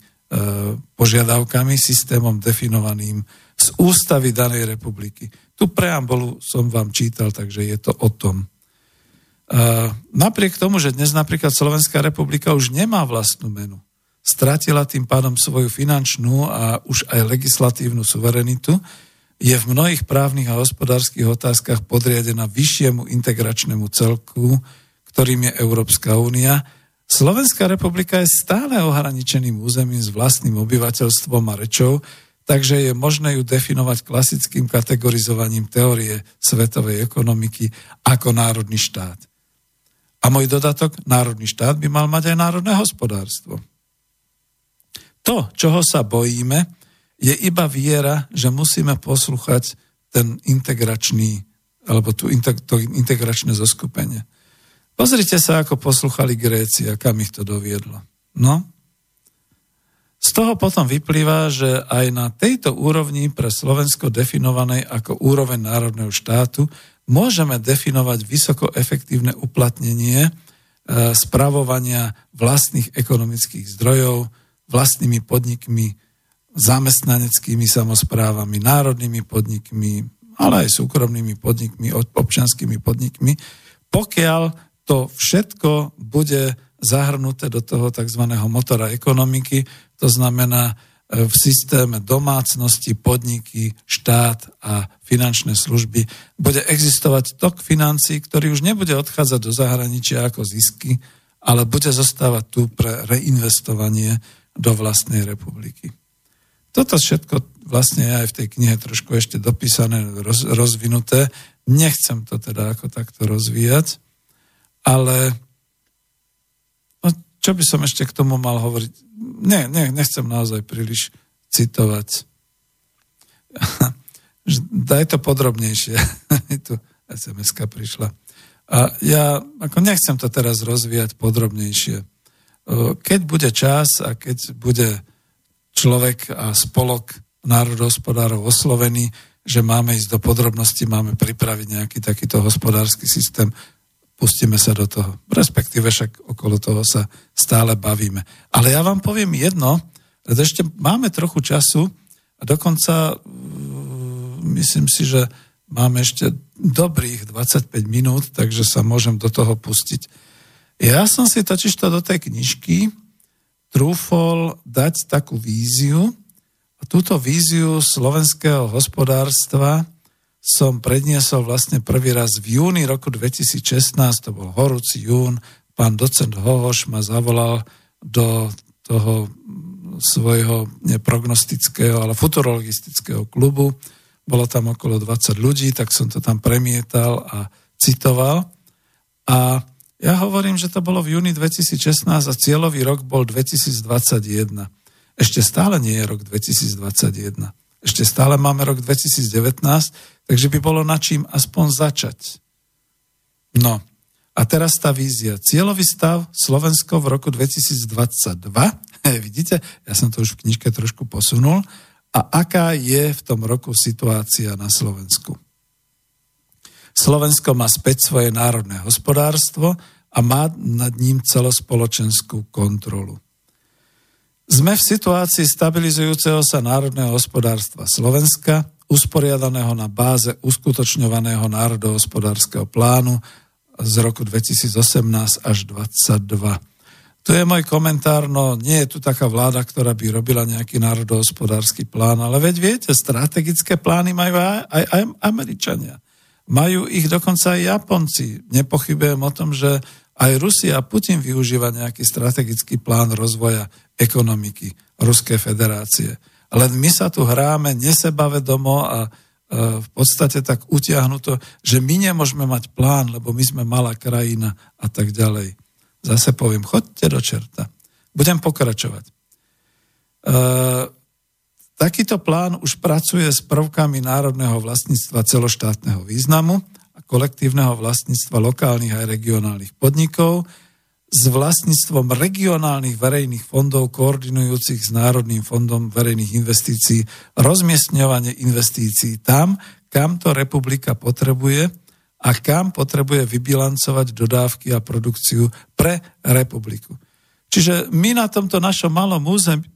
požiadavkami, systémom definovaným z ústavy danej republiky. Tu preambolu som vám čítal, takže je to o tom. E, napriek tomu, že dnes napríklad Slovenská republika už nemá vlastnú menu, stratila tým pádom svoju finančnú a už aj legislatívnu suverenitu, je v mnohých právnych a hospodárskych otázkach podriadená vyššiemu integračnému celku, ktorým je Európska únia. Slovenská republika je stále ohraničeným územím s vlastným obyvateľstvom a rečou, takže je možné ju definovať klasickým kategorizovaním teórie svetovej ekonomiky ako národný štát. A môj dodatok, národný štát by mal mať aj národné hospodárstvo. To, čoho sa bojíme, je iba viera, že musíme poslúchať ten integračný, alebo tú, to integračné zoskupenie. Pozrite sa, ako posluchali Gréci a kam ich to doviedlo. No, z toho potom vyplýva, že aj na tejto úrovni pre Slovensko definovanej ako úroveň národného štátu môžeme definovať vysoko efektívne uplatnenie e, spravovania vlastných ekonomických zdrojov, vlastnými podnikmi, zamestnaneckými samozprávami, národnými podnikmi, ale aj súkromnými podnikmi, občanskými podnikmi, pokiaľ to všetko bude zahrnuté do toho tzv. motora ekonomiky, to znamená e, v systéme domácnosti, podniky, štát a finančné služby bude existovať tok financí, ktorý už nebude odchádzať do zahraničia ako zisky, ale bude zostávať tu pre reinvestovanie do vlastnej republiky. Toto všetko vlastne je aj v tej knihe trošku ešte dopísané, roz, rozvinuté. Nechcem to teda ako takto rozvíjať, ale no, čo by som ešte k tomu mal hovoriť? Nie, nie, nechcem naozaj príliš citovať. Daj to podrobnejšie. tu sms prišla. A ja ako nechcem to teraz rozvíjať podrobnejšie. Keď bude čas a keď bude človek a spolok národohospodárov oslovený, že máme ísť do podrobnosti, máme pripraviť nejaký takýto hospodársky systém, pustíme sa do toho. Respektíve však okolo toho sa stále bavíme. Ale ja vám poviem jedno, ešte máme trochu času a dokonca mm, myslím si, že máme ešte dobrých 25 minút, takže sa môžem do toho pustiť. Ja som si totiž to do tej knižky trúfol dať takú víziu a túto víziu slovenského hospodárstva som predniesol vlastne prvý raz v júni roku 2016, to bol horúci jún, pán docent Hohoš ma zavolal do toho svojho neprognostického, ale futurologistického klubu. Bolo tam okolo 20 ľudí, tak som to tam premietal a citoval. A ja hovorím, že to bolo v júni 2016 a cieľový rok bol 2021. Ešte stále nie je rok 2021. Ešte stále máme rok 2019, takže by bolo na čím aspoň začať. No, a teraz tá vízia. Cieľový stav Slovensko v roku 2022. Vidíte, ja som to už v knižke trošku posunul. A aká je v tom roku situácia na Slovensku? Slovensko má späť svoje národné hospodárstvo a má nad ním celospoločenskú kontrolu. Sme v situácii stabilizujúceho sa národného hospodárstva Slovenska, usporiadaného na báze uskutočňovaného národohospodárskeho plánu z roku 2018 až 2022. Tu je môj komentár, no nie je tu taká vláda, ktorá by robila nejaký národohospodársky plán, ale veď viete, strategické plány majú aj, aj, aj Američania. Majú ich dokonca aj Japonci. Nepochybujem o tom, že aj Rusia a Putin využíva nejaký strategický plán rozvoja ekonomiky Ruskej federácie. Len my sa tu hráme nesebavedomo a v podstate tak utiahnuto, že my nemôžeme mať plán, lebo my sme malá krajina a tak ďalej. Zase poviem, chodte do čerta. Budem pokračovať. Takýto plán už pracuje s prvkami národného vlastníctva celoštátneho významu a kolektívneho vlastníctva lokálnych a regionálnych podnikov, s vlastníctvom regionálnych verejných fondov koordinujúcich s Národným fondom verejných investícií, rozmiestňovanie investícií tam, kam to republika potrebuje a kam potrebuje vybilancovať dodávky a produkciu pre republiku. Čiže my na tomto našom malom území,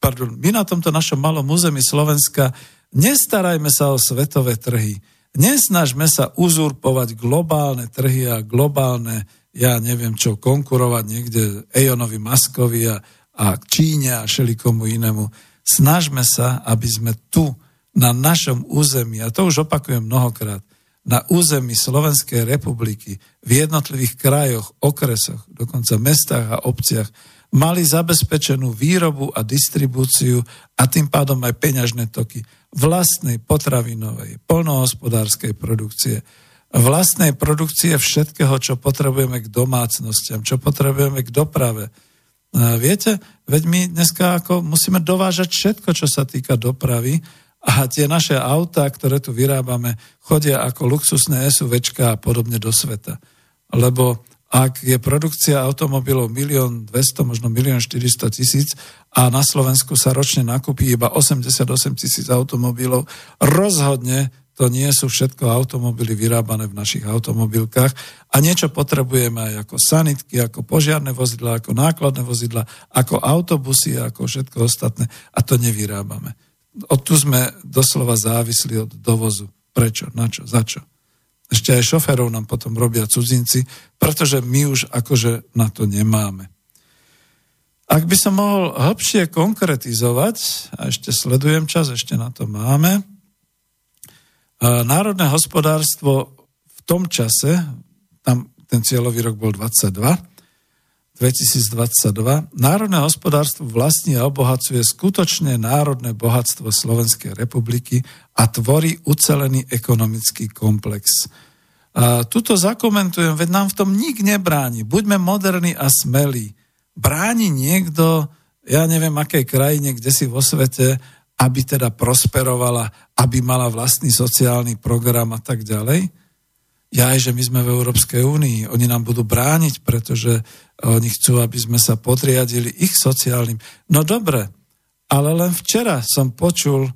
pardon, my na tomto našom malom území Slovenska nestarajme sa o svetové trhy, nesnažme sa uzurpovať globálne trhy a globálne ja neviem čo, konkurovať niekde Ejonovi Maskovi a, a Číne a šelikomu inému. Snažme sa, aby sme tu, na našom území, a to už opakujem mnohokrát, na území Slovenskej republiky, v jednotlivých krajoch, okresoch, dokonca mestách a obciach, mali zabezpečenú výrobu a distribúciu a tým pádom aj peňažné toky vlastnej potravinovej, polnohospodárskej produkcie, vlastnej produkcie všetkého, čo potrebujeme k domácnostiam, čo potrebujeme k doprave. Viete, veď my dneska ako musíme dovážať všetko, čo sa týka dopravy a tie naše autá, ktoré tu vyrábame, chodia ako luxusné SUVčka a podobne do sveta. Lebo ak je produkcia automobilov 1 200, možno 1 400 tisíc a na Slovensku sa ročne nakúpi iba 88 tisíc automobilov, rozhodne to nie sú všetko automobily vyrábané v našich automobilkách a niečo potrebujeme aj ako sanitky, ako požiarne vozidla, ako nákladné vozidla, ako autobusy, ako všetko ostatné a to nevyrábame. Od tu sme doslova závisli od dovozu. Prečo? Na čo? Za čo? Ešte aj šoferov nám potom robia cudzinci, pretože my už akože na to nemáme. Ak by som mohol hlbšie konkretizovať, a ešte sledujem čas, ešte na to máme, Národné hospodárstvo v tom čase, tam ten cieľový rok bol 22, 2022, národné hospodárstvo vlastní a obohacuje skutočne národné bohatstvo Slovenskej republiky a tvorí ucelený ekonomický komplex. A tuto zakomentujem, veď nám v tom nik nebráni. Buďme moderní a smelí. Bráni niekto, ja neviem, akej krajine, kde si vo svete, aby teda prosperovala, aby mala vlastný sociálny program a tak ďalej. Ja aj, že my sme v Európskej únii, oni nám budú brániť, pretože oni chcú, aby sme sa podriadili ich sociálnym. No dobre, ale len včera som počul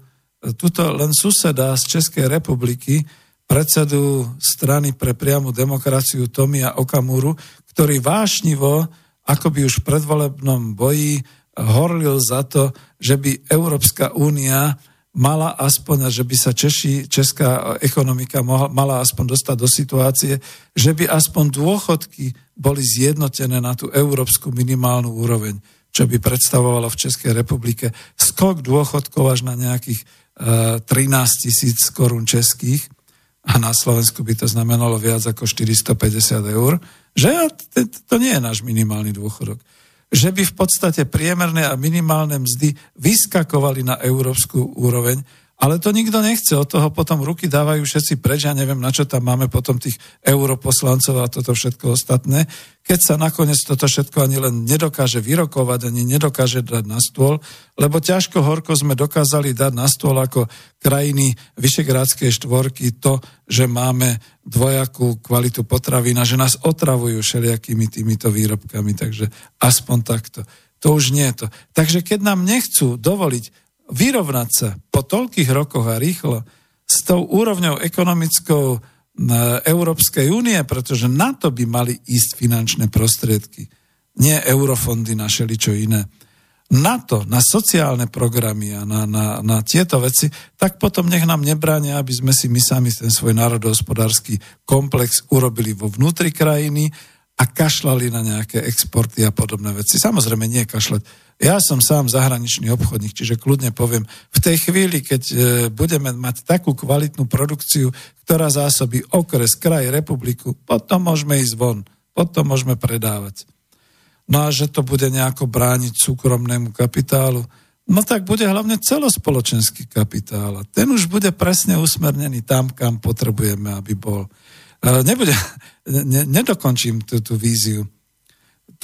tuto len suseda z Českej republiky, predsedu strany pre priamu demokraciu Tomia Okamuru, ktorý vášnivo, akoby už v predvolebnom boji, horlil za to, že by Európska únia mala aspoň, že by sa Češi, česká ekonomika mohla, mala aspoň dostať do situácie, že by aspoň dôchodky boli zjednotené na tú európsku minimálnu úroveň, čo by predstavovalo v Českej republike skok dôchodkov až na nejakých uh, 13 tisíc korún českých. A na Slovensku by to znamenalo viac ako 450 eur, že? To nie je náš minimálny dôchodok že by v podstate priemerné a minimálne mzdy vyskakovali na európsku úroveň ale to nikto nechce, od toho potom ruky dávajú všetci preč, ja neviem, na čo tam máme potom tých europoslancov a toto všetko ostatné, keď sa nakoniec toto všetko ani len nedokáže vyrokovať, ani nedokáže dať na stôl, lebo ťažko horko sme dokázali dať na stôl ako krajiny Vyšegrádskej štvorky to, že máme dvojakú kvalitu potravín a že nás otravujú všelijakými týmito výrobkami, takže aspoň takto. To už nie je to. Takže keď nám nechcú dovoliť vyrovnať sa po toľkých rokoch a rýchlo s tou úrovňou ekonomickou Európskej únie, pretože na to by mali ísť finančné prostriedky, nie eurofondy na čo iné. Na to, na sociálne programy a na, na, na tieto veci, tak potom nech nám nebránia, aby sme si my sami ten svoj národohospodársky komplex urobili vo vnútri krajiny a kašľali na nejaké exporty a podobné veci. Samozrejme nie kašľať ja som sám zahraničný obchodník, čiže kľudne poviem, v tej chvíli, keď e, budeme mať takú kvalitnú produkciu, ktorá zásobí okres, kraj, republiku, potom môžeme ísť von, potom môžeme predávať. No a že to bude nejako brániť súkromnému kapitálu, no tak bude hlavne celospoločenský kapitál. A ten už bude presne usmernený tam, kam potrebujeme, aby bol. Nebude, ne, nedokončím tú, tú víziu.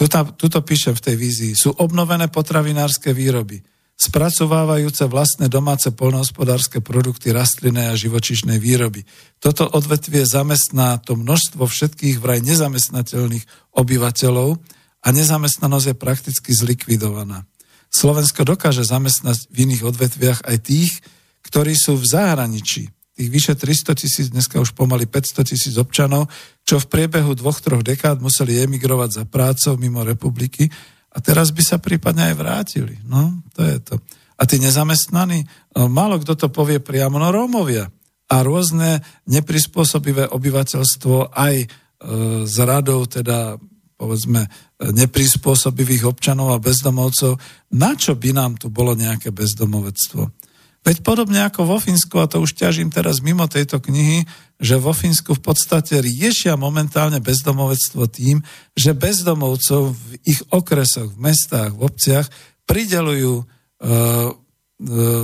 Tuto, tuto píšem v tej vízii. Sú obnovené potravinárske výroby, spracovávajúce vlastné domáce polnohospodárske produkty rastlinnej a živočišnej výroby. Toto odvetvie zamestná to množstvo všetkých vraj nezamestnateľných obyvateľov a nezamestnanosť je prakticky zlikvidovaná. Slovensko dokáže zamestnať v iných odvetviach aj tých, ktorí sú v zahraničí, tých vyše 300 tisíc, dneska už pomaly 500 tisíc občanov, čo v priebehu dvoch, troch dekád museli emigrovať za prácou mimo republiky a teraz by sa prípadne aj vrátili. No, to je to. A tí nezamestnaní, no, málo kto to povie priamo, no Rómovia a rôzne neprispôsobivé obyvateľstvo aj e, z radou teda povedzme neprispôsobivých občanov a bezdomovcov, na čo by nám tu bolo nejaké bezdomovectvo? Veď podobne ako vo Fínsku, a to už ťažím teraz mimo tejto knihy, že vo Fínsku v podstate riešia momentálne bezdomovectvo tým, že bezdomovcov v ich okresoch, v mestách, v obciach pridelujú e, e,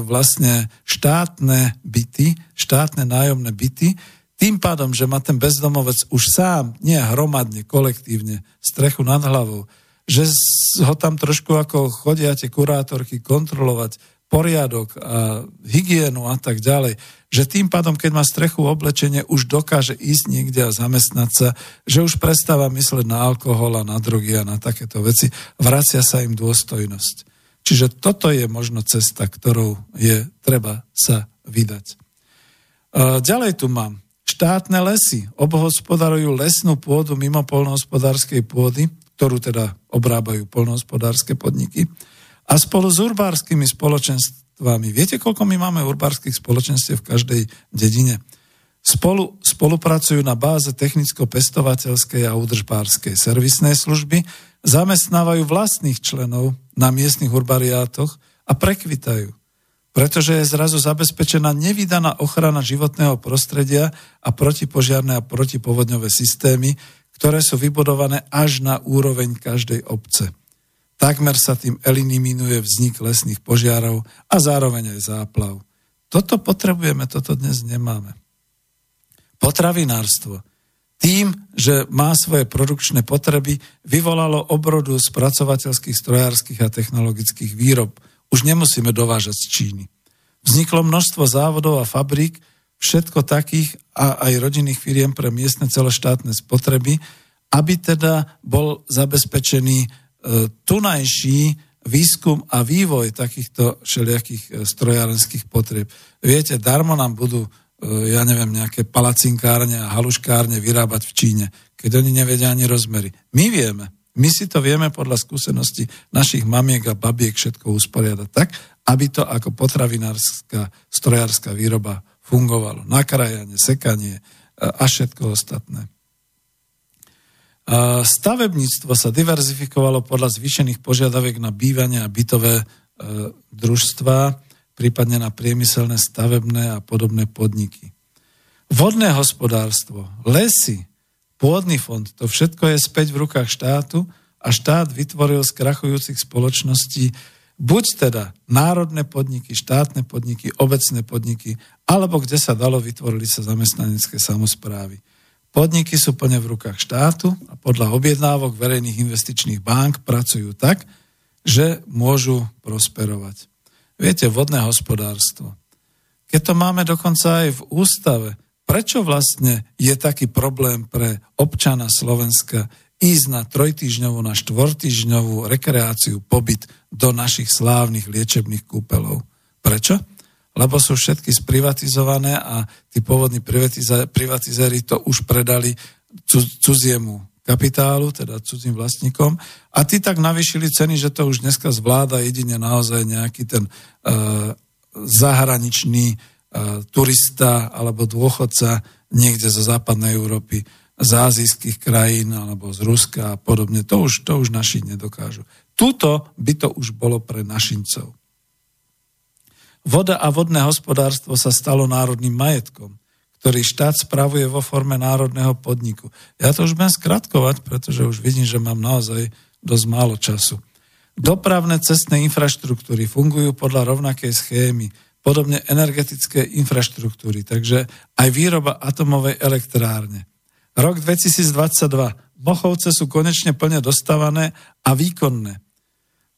vlastne štátne byty, štátne nájomné byty, tým pádom, že má ten bezdomovec už sám, nie hromadne, kolektívne, strechu nad hlavou, že ho tam trošku ako chodia tie kurátorky kontrolovať, poriadok a hygienu a tak ďalej, že tým pádom, keď má strechu oblečenie, už dokáže ísť niekde a zamestnať sa, že už prestáva mysleť na alkohol a na drogy a na takéto veci, vracia sa im dôstojnosť. Čiže toto je možno cesta, ktorou je treba sa vydať. Ďalej tu mám. Štátne lesy obhospodarujú lesnú pôdu mimo polnohospodárskej pôdy, ktorú teda obrábajú polnohospodárske podniky. A spolu s urbárskymi spoločenstvami, viete, koľko my máme urbárskych spoločenstiev v každej dedine? Spolu, spolupracujú na báze technicko-pestovateľskej a udržbárskej servisnej služby, zamestnávajú vlastných členov na miestnych urbariátoch a prekvitajú pretože je zrazu zabezpečená nevydaná ochrana životného prostredia a protipožiarné a protipovodňové systémy, ktoré sú vybudované až na úroveň každej obce. Takmer sa tým eliminuje vznik lesných požiarov a zároveň aj záplav. Toto potrebujeme, toto dnes nemáme. Potravinárstvo. Tým, že má svoje produkčné potreby, vyvolalo obrodu spracovateľských, strojárskych a technologických výrob, už nemusíme dovážať z Číny. Vzniklo množstvo závodov a fabrík, všetko takých a aj rodinných firiem pre miestne celoštátne spotreby, aby teda bol zabezpečený tunajší výskum a vývoj takýchto všelijakých e, strojárenských potrieb. Viete, darmo nám budú, e, ja neviem, nejaké palacinkárne a haluškárne vyrábať v Číne, keď oni nevedia ani rozmery. My vieme, my si to vieme podľa skúseností našich mamiek a babiek všetko usporiadať tak, aby to ako potravinárska, strojárska výroba fungovalo. Nakrajanie, sekanie a všetko ostatné. Stavebníctvo sa diverzifikovalo podľa zvýšených požiadaviek na bývanie a bytové e, družstva, prípadne na priemyselné, stavebné a podobné podniky. Vodné hospodárstvo, lesy, Pôdny fond, to všetko je späť v rukách štátu a štát vytvoril z krachujúcich spoločností buď teda národné podniky, štátne podniky, obecné podniky, alebo kde sa dalo, vytvorili sa zamestnanecké samozprávy. Podniky sú plne v rukách štátu a podľa objednávok verejných investičných bank pracujú tak, že môžu prosperovať. Viete, vodné hospodárstvo. Keď to máme dokonca aj v ústave, prečo vlastne je taký problém pre občana Slovenska ísť na trojtýžňovú, na štvortýžňovú rekreáciu, pobyt do našich slávnych liečebných kúpelov. Prečo? Lebo sú všetky sprivatizované a tí pôvodní privatizéri to už predali cudziemu kapitálu, teda cudzím vlastníkom. A tí tak navyšili ceny, že to už dneska zvláda jedine naozaj nejaký ten uh, zahraničný turista alebo dôchodca niekde zo západnej Európy, z azijských krajín alebo z Ruska a podobne. To už, to už naši nedokážu. Tuto by to už bolo pre našincov. Voda a vodné hospodárstvo sa stalo národným majetkom, ktorý štát spravuje vo forme národného podniku. Ja to už budem skratkovať, pretože už vidím, že mám naozaj dosť málo času. Dopravné cestné infraštruktúry fungujú podľa rovnakej schémy podobne energetické infraštruktúry, takže aj výroba atomovej elektrárne. Rok 2022. Mochovce sú konečne plne dostávané a výkonné.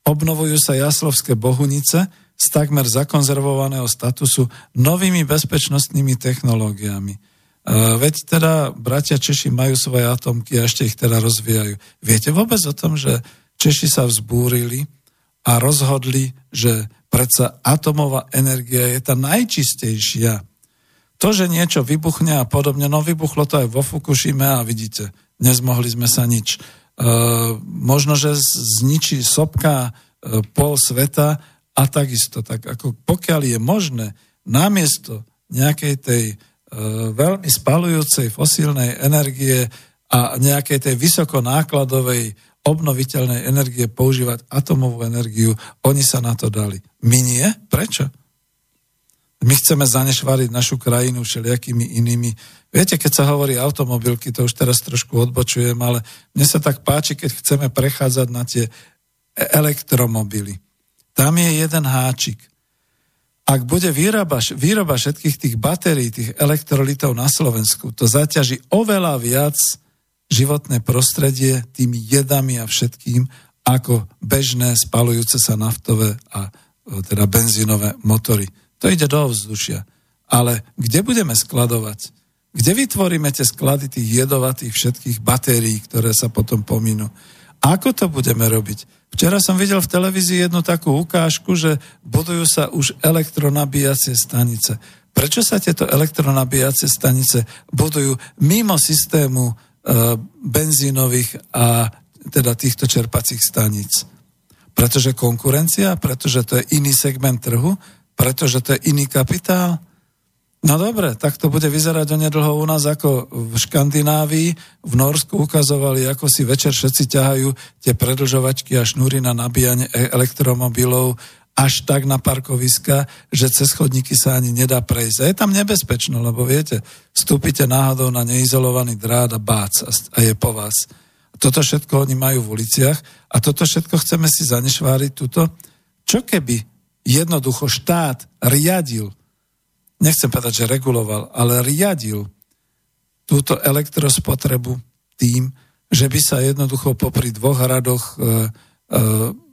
Obnovujú sa jaslovské bohunice z takmer zakonzervovaného statusu novými bezpečnostnými technológiami. E, veď teda bratia Češi majú svoje atomky a ešte ich teda rozvíjajú. Viete vôbec o tom, že Češi sa vzbúrili a rozhodli, že Predsa atomová energia je tá najčistejšia. To, že niečo vybuchne a podobne, no vybuchlo to aj vo Fukushime a vidíte, nezmohli sme sa nič. E, možno, že zničí sopka e, pol sveta a takisto. Tak ako pokiaľ je možné namiesto nejakej tej e, veľmi spalujúcej fosílnej energie a nejakej tej vysokonákladovej obnoviteľnej energie používať atomovú energiu. Oni sa na to dali. My nie? Prečo? My chceme zanešváriť našu krajinu všelijakými inými. Viete, keď sa hovorí automobilky, to už teraz trošku odbočujem, ale mne sa tak páči, keď chceme prechádzať na tie elektromobily. Tam je jeden háčik. Ak bude výroba, výroba všetkých tých batérií, tých elektrolitov na Slovensku, to zaťaží oveľa viac životné prostredie tými jedami a všetkým, ako bežné spalujúce sa naftové a teda benzínové motory. To ide do ovzdušia. Ale kde budeme skladovať? Kde vytvoríme tie sklady tých jedovatých všetkých batérií, ktoré sa potom pominú? Ako to budeme robiť? Včera som videl v televízii jednu takú ukážku, že budujú sa už elektronabíjacie stanice. Prečo sa tieto elektronabíjacie stanice budujú mimo systému e, benzínových a teda týchto čerpacích staníc? Pretože konkurencia, pretože to je iný segment trhu, pretože to je iný kapitál. No dobre, tak to bude vyzerať onedlho u nás ako v Škandinávii. V Norsku ukazovali, ako si večer všetci ťahajú tie predlžovačky a šnúry na nabíjanie e- elektromobilov až tak na parkoviska, že cez chodníky sa ani nedá prejsť. A je tam nebezpečno, lebo viete, vstúpite náhodou na neizolovaný drát a bác a je po vás. Toto všetko oni majú v uliciach a toto všetko chceme si zanešváriť tuto. Čo keby jednoducho štát riadil nechcem povedať, že reguloval, ale riadil túto elektrospotrebu tým, že by sa jednoducho popri dvoch radoch e, e,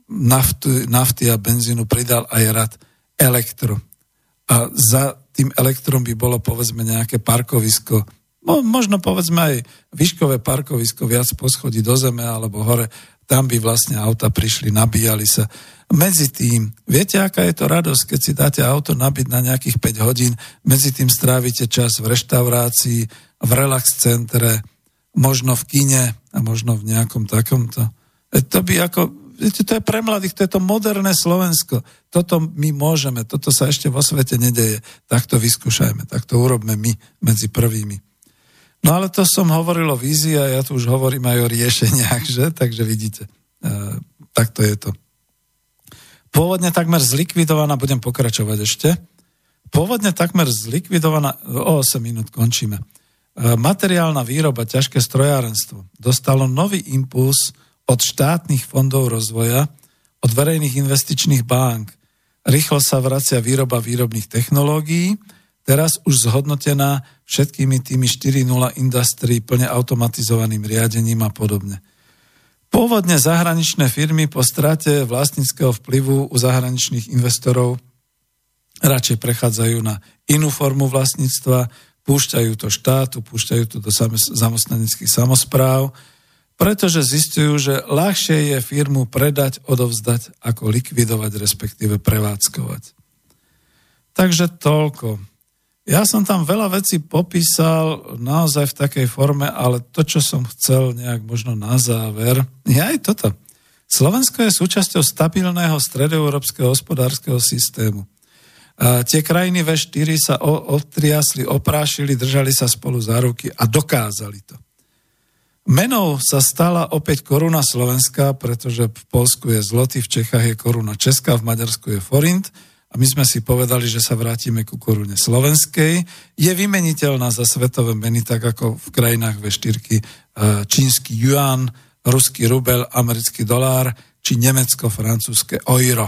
nafty, nafty a benzínu pridal aj rad elektro. A za tým elektrom by bolo povedzme nejaké parkovisko, možno povedzme aj výškové parkovisko viac poschodí do zeme alebo hore, tam by vlastne auta prišli, nabíjali sa medzi tým, viete, aká je to radosť, keď si dáte auto nabiť na nejakých 5 hodín, medzi tým strávite čas v reštaurácii, v relax centre, možno v kine a možno v nejakom takomto. E, to by ako, viete, to je pre mladých, to je to moderné Slovensko. Toto my môžeme, toto sa ešte vo svete nedeje. Tak to vyskúšajme, tak to urobme my medzi prvými. No ale to som hovoril o vízii a ja tu už hovorím aj o riešeniach, že? Takže vidíte, e, takto je to. Pôvodne takmer zlikvidovaná, budem pokračovať ešte, pôvodne takmer zlikvidovaná, o 8 minút končíme, e, materiálna výroba, ťažké strojárenstvo dostalo nový impuls od štátnych fondov rozvoja, od verejných investičných bank. Rýchlo sa vracia výroba výrobných technológií, teraz už zhodnotená všetkými tými 4.0 industrii plne automatizovaným riadením a podobne. Pôvodne zahraničné firmy po strate vlastníckého vplyvu u zahraničných investorov radšej prechádzajú na inú formu vlastníctva, púšťajú to štátu, púšťajú to do zamestnaneckých samozpráv, pretože zistujú, že ľahšie je firmu predať, odovzdať, ako likvidovať, respektíve prevádzkovať. Takže toľko. Ja som tam veľa vecí popísal naozaj v takej forme, ale to, čo som chcel nejak možno na záver, je aj toto. Slovensko je súčasťou stabilného stredoeurópskeho hospodárskeho systému. A tie krajiny V4 sa otriasli, oprášili, držali sa spolu za ruky a dokázali to. Menou sa stala opäť koruna slovenská, pretože v Polsku je zloty, v Čechách je koruna česká, v Maďarsku je forint – a my sme si povedali, že sa vrátime ku korune slovenskej, je vymeniteľná za svetové meny, tak ako v krajinách V4 e, čínsky yuan, ruský rubel, americký dolár či nemecko-francúzske euro.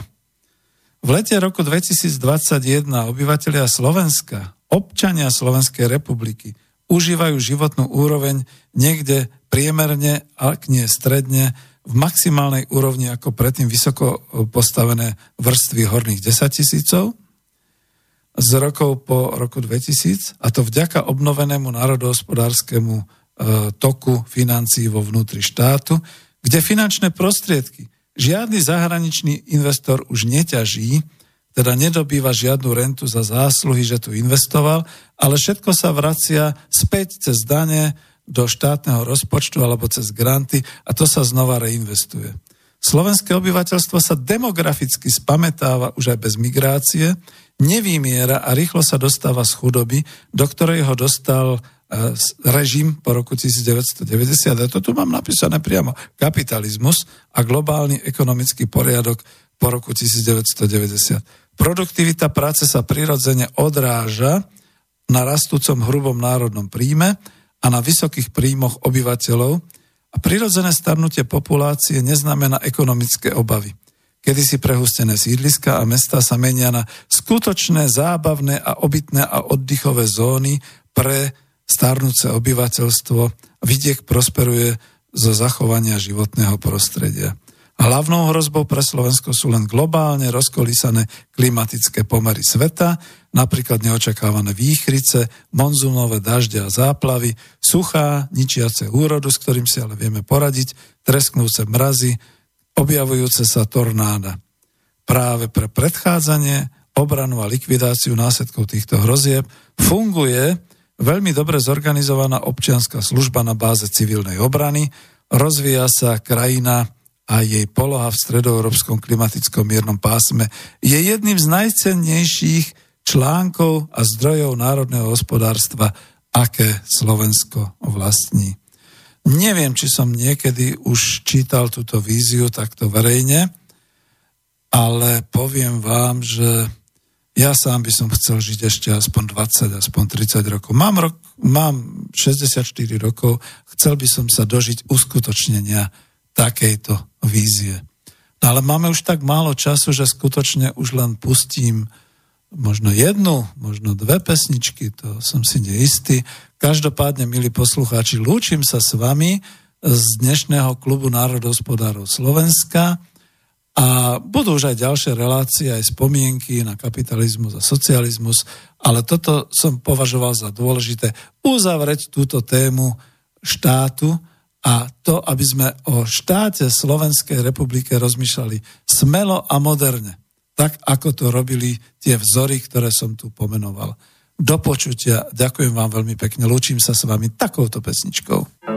V lete roku 2021 obyvateľia Slovenska, občania Slovenskej republiky, užívajú životnú úroveň niekde priemerne, ak nie stredne, v maximálnej úrovni ako predtým vysoko postavené vrstvy horných 10 tisícov z rokov po roku 2000 a to vďaka obnovenému národohospodárskému e, toku financií vo vnútri štátu, kde finančné prostriedky žiadny zahraničný investor už neťaží, teda nedobýva žiadnu rentu za zásluhy, že tu investoval, ale všetko sa vracia späť cez dane, do štátneho rozpočtu alebo cez granty a to sa znova reinvestuje. Slovenské obyvateľstvo sa demograficky spametáva už aj bez migrácie, nevymiera a rýchlo sa dostáva z chudoby, do ktorej ho dostal e, režim po roku 1990. A to tu mám napísané priamo. Kapitalizmus a globálny ekonomický poriadok po roku 1990. Produktivita práce sa prirodzene odráža na rastúcom hrubom národnom príjme a na vysokých príjmoch obyvateľov a prirodzené starnutie populácie neznamená ekonomické obavy. Kedy si prehustené sídliska a mesta sa menia na skutočné zábavné a obytné a oddychové zóny pre starnúce obyvateľstvo. Vidiek prosperuje zo zachovania životného prostredia. Hlavnou hrozbou pre Slovensko sú len globálne rozkolísané klimatické pomery sveta, napríklad neočakávané výchrice, monzunové dažde a záplavy, suchá, ničiace úrodu, s ktorým si ale vieme poradiť, tresknúce mrazy, objavujúce sa tornáda. Práve pre predchádzanie, obranu a likvidáciu následkov týchto hrozieb funguje veľmi dobre zorganizovaná občianská služba na báze civilnej obrany, rozvíja sa krajina a jej poloha v stredoeurópskom klimatickom miernom pásme je jedným z najcennejších článkov a zdrojov národného hospodárstva, aké Slovensko vlastní. Neviem, či som niekedy už čítal túto víziu takto verejne, ale poviem vám, že ja sám by som chcel žiť ešte aspoň 20, aspoň 30 rokov. Mám, rok, mám 64 rokov, chcel by som sa dožiť uskutočnenia takejto vízie. No ale máme už tak málo času, že skutočne už len pustím možno jednu, možno dve pesničky, to som si neistý. Každopádne, milí poslucháči, lúčim sa s vami z dnešného klubu národospodárov Slovenska a budú už aj ďalšie relácie, aj spomienky na kapitalizmus a socializmus, ale toto som považoval za dôležité uzavrieť túto tému štátu, a to, aby sme o štáte Slovenskej republike rozmýšľali smelo a moderne, tak ako to robili tie vzory, ktoré som tu pomenoval. Do počutia, ďakujem vám veľmi pekne, lúčim sa s vami takouto pesničkou.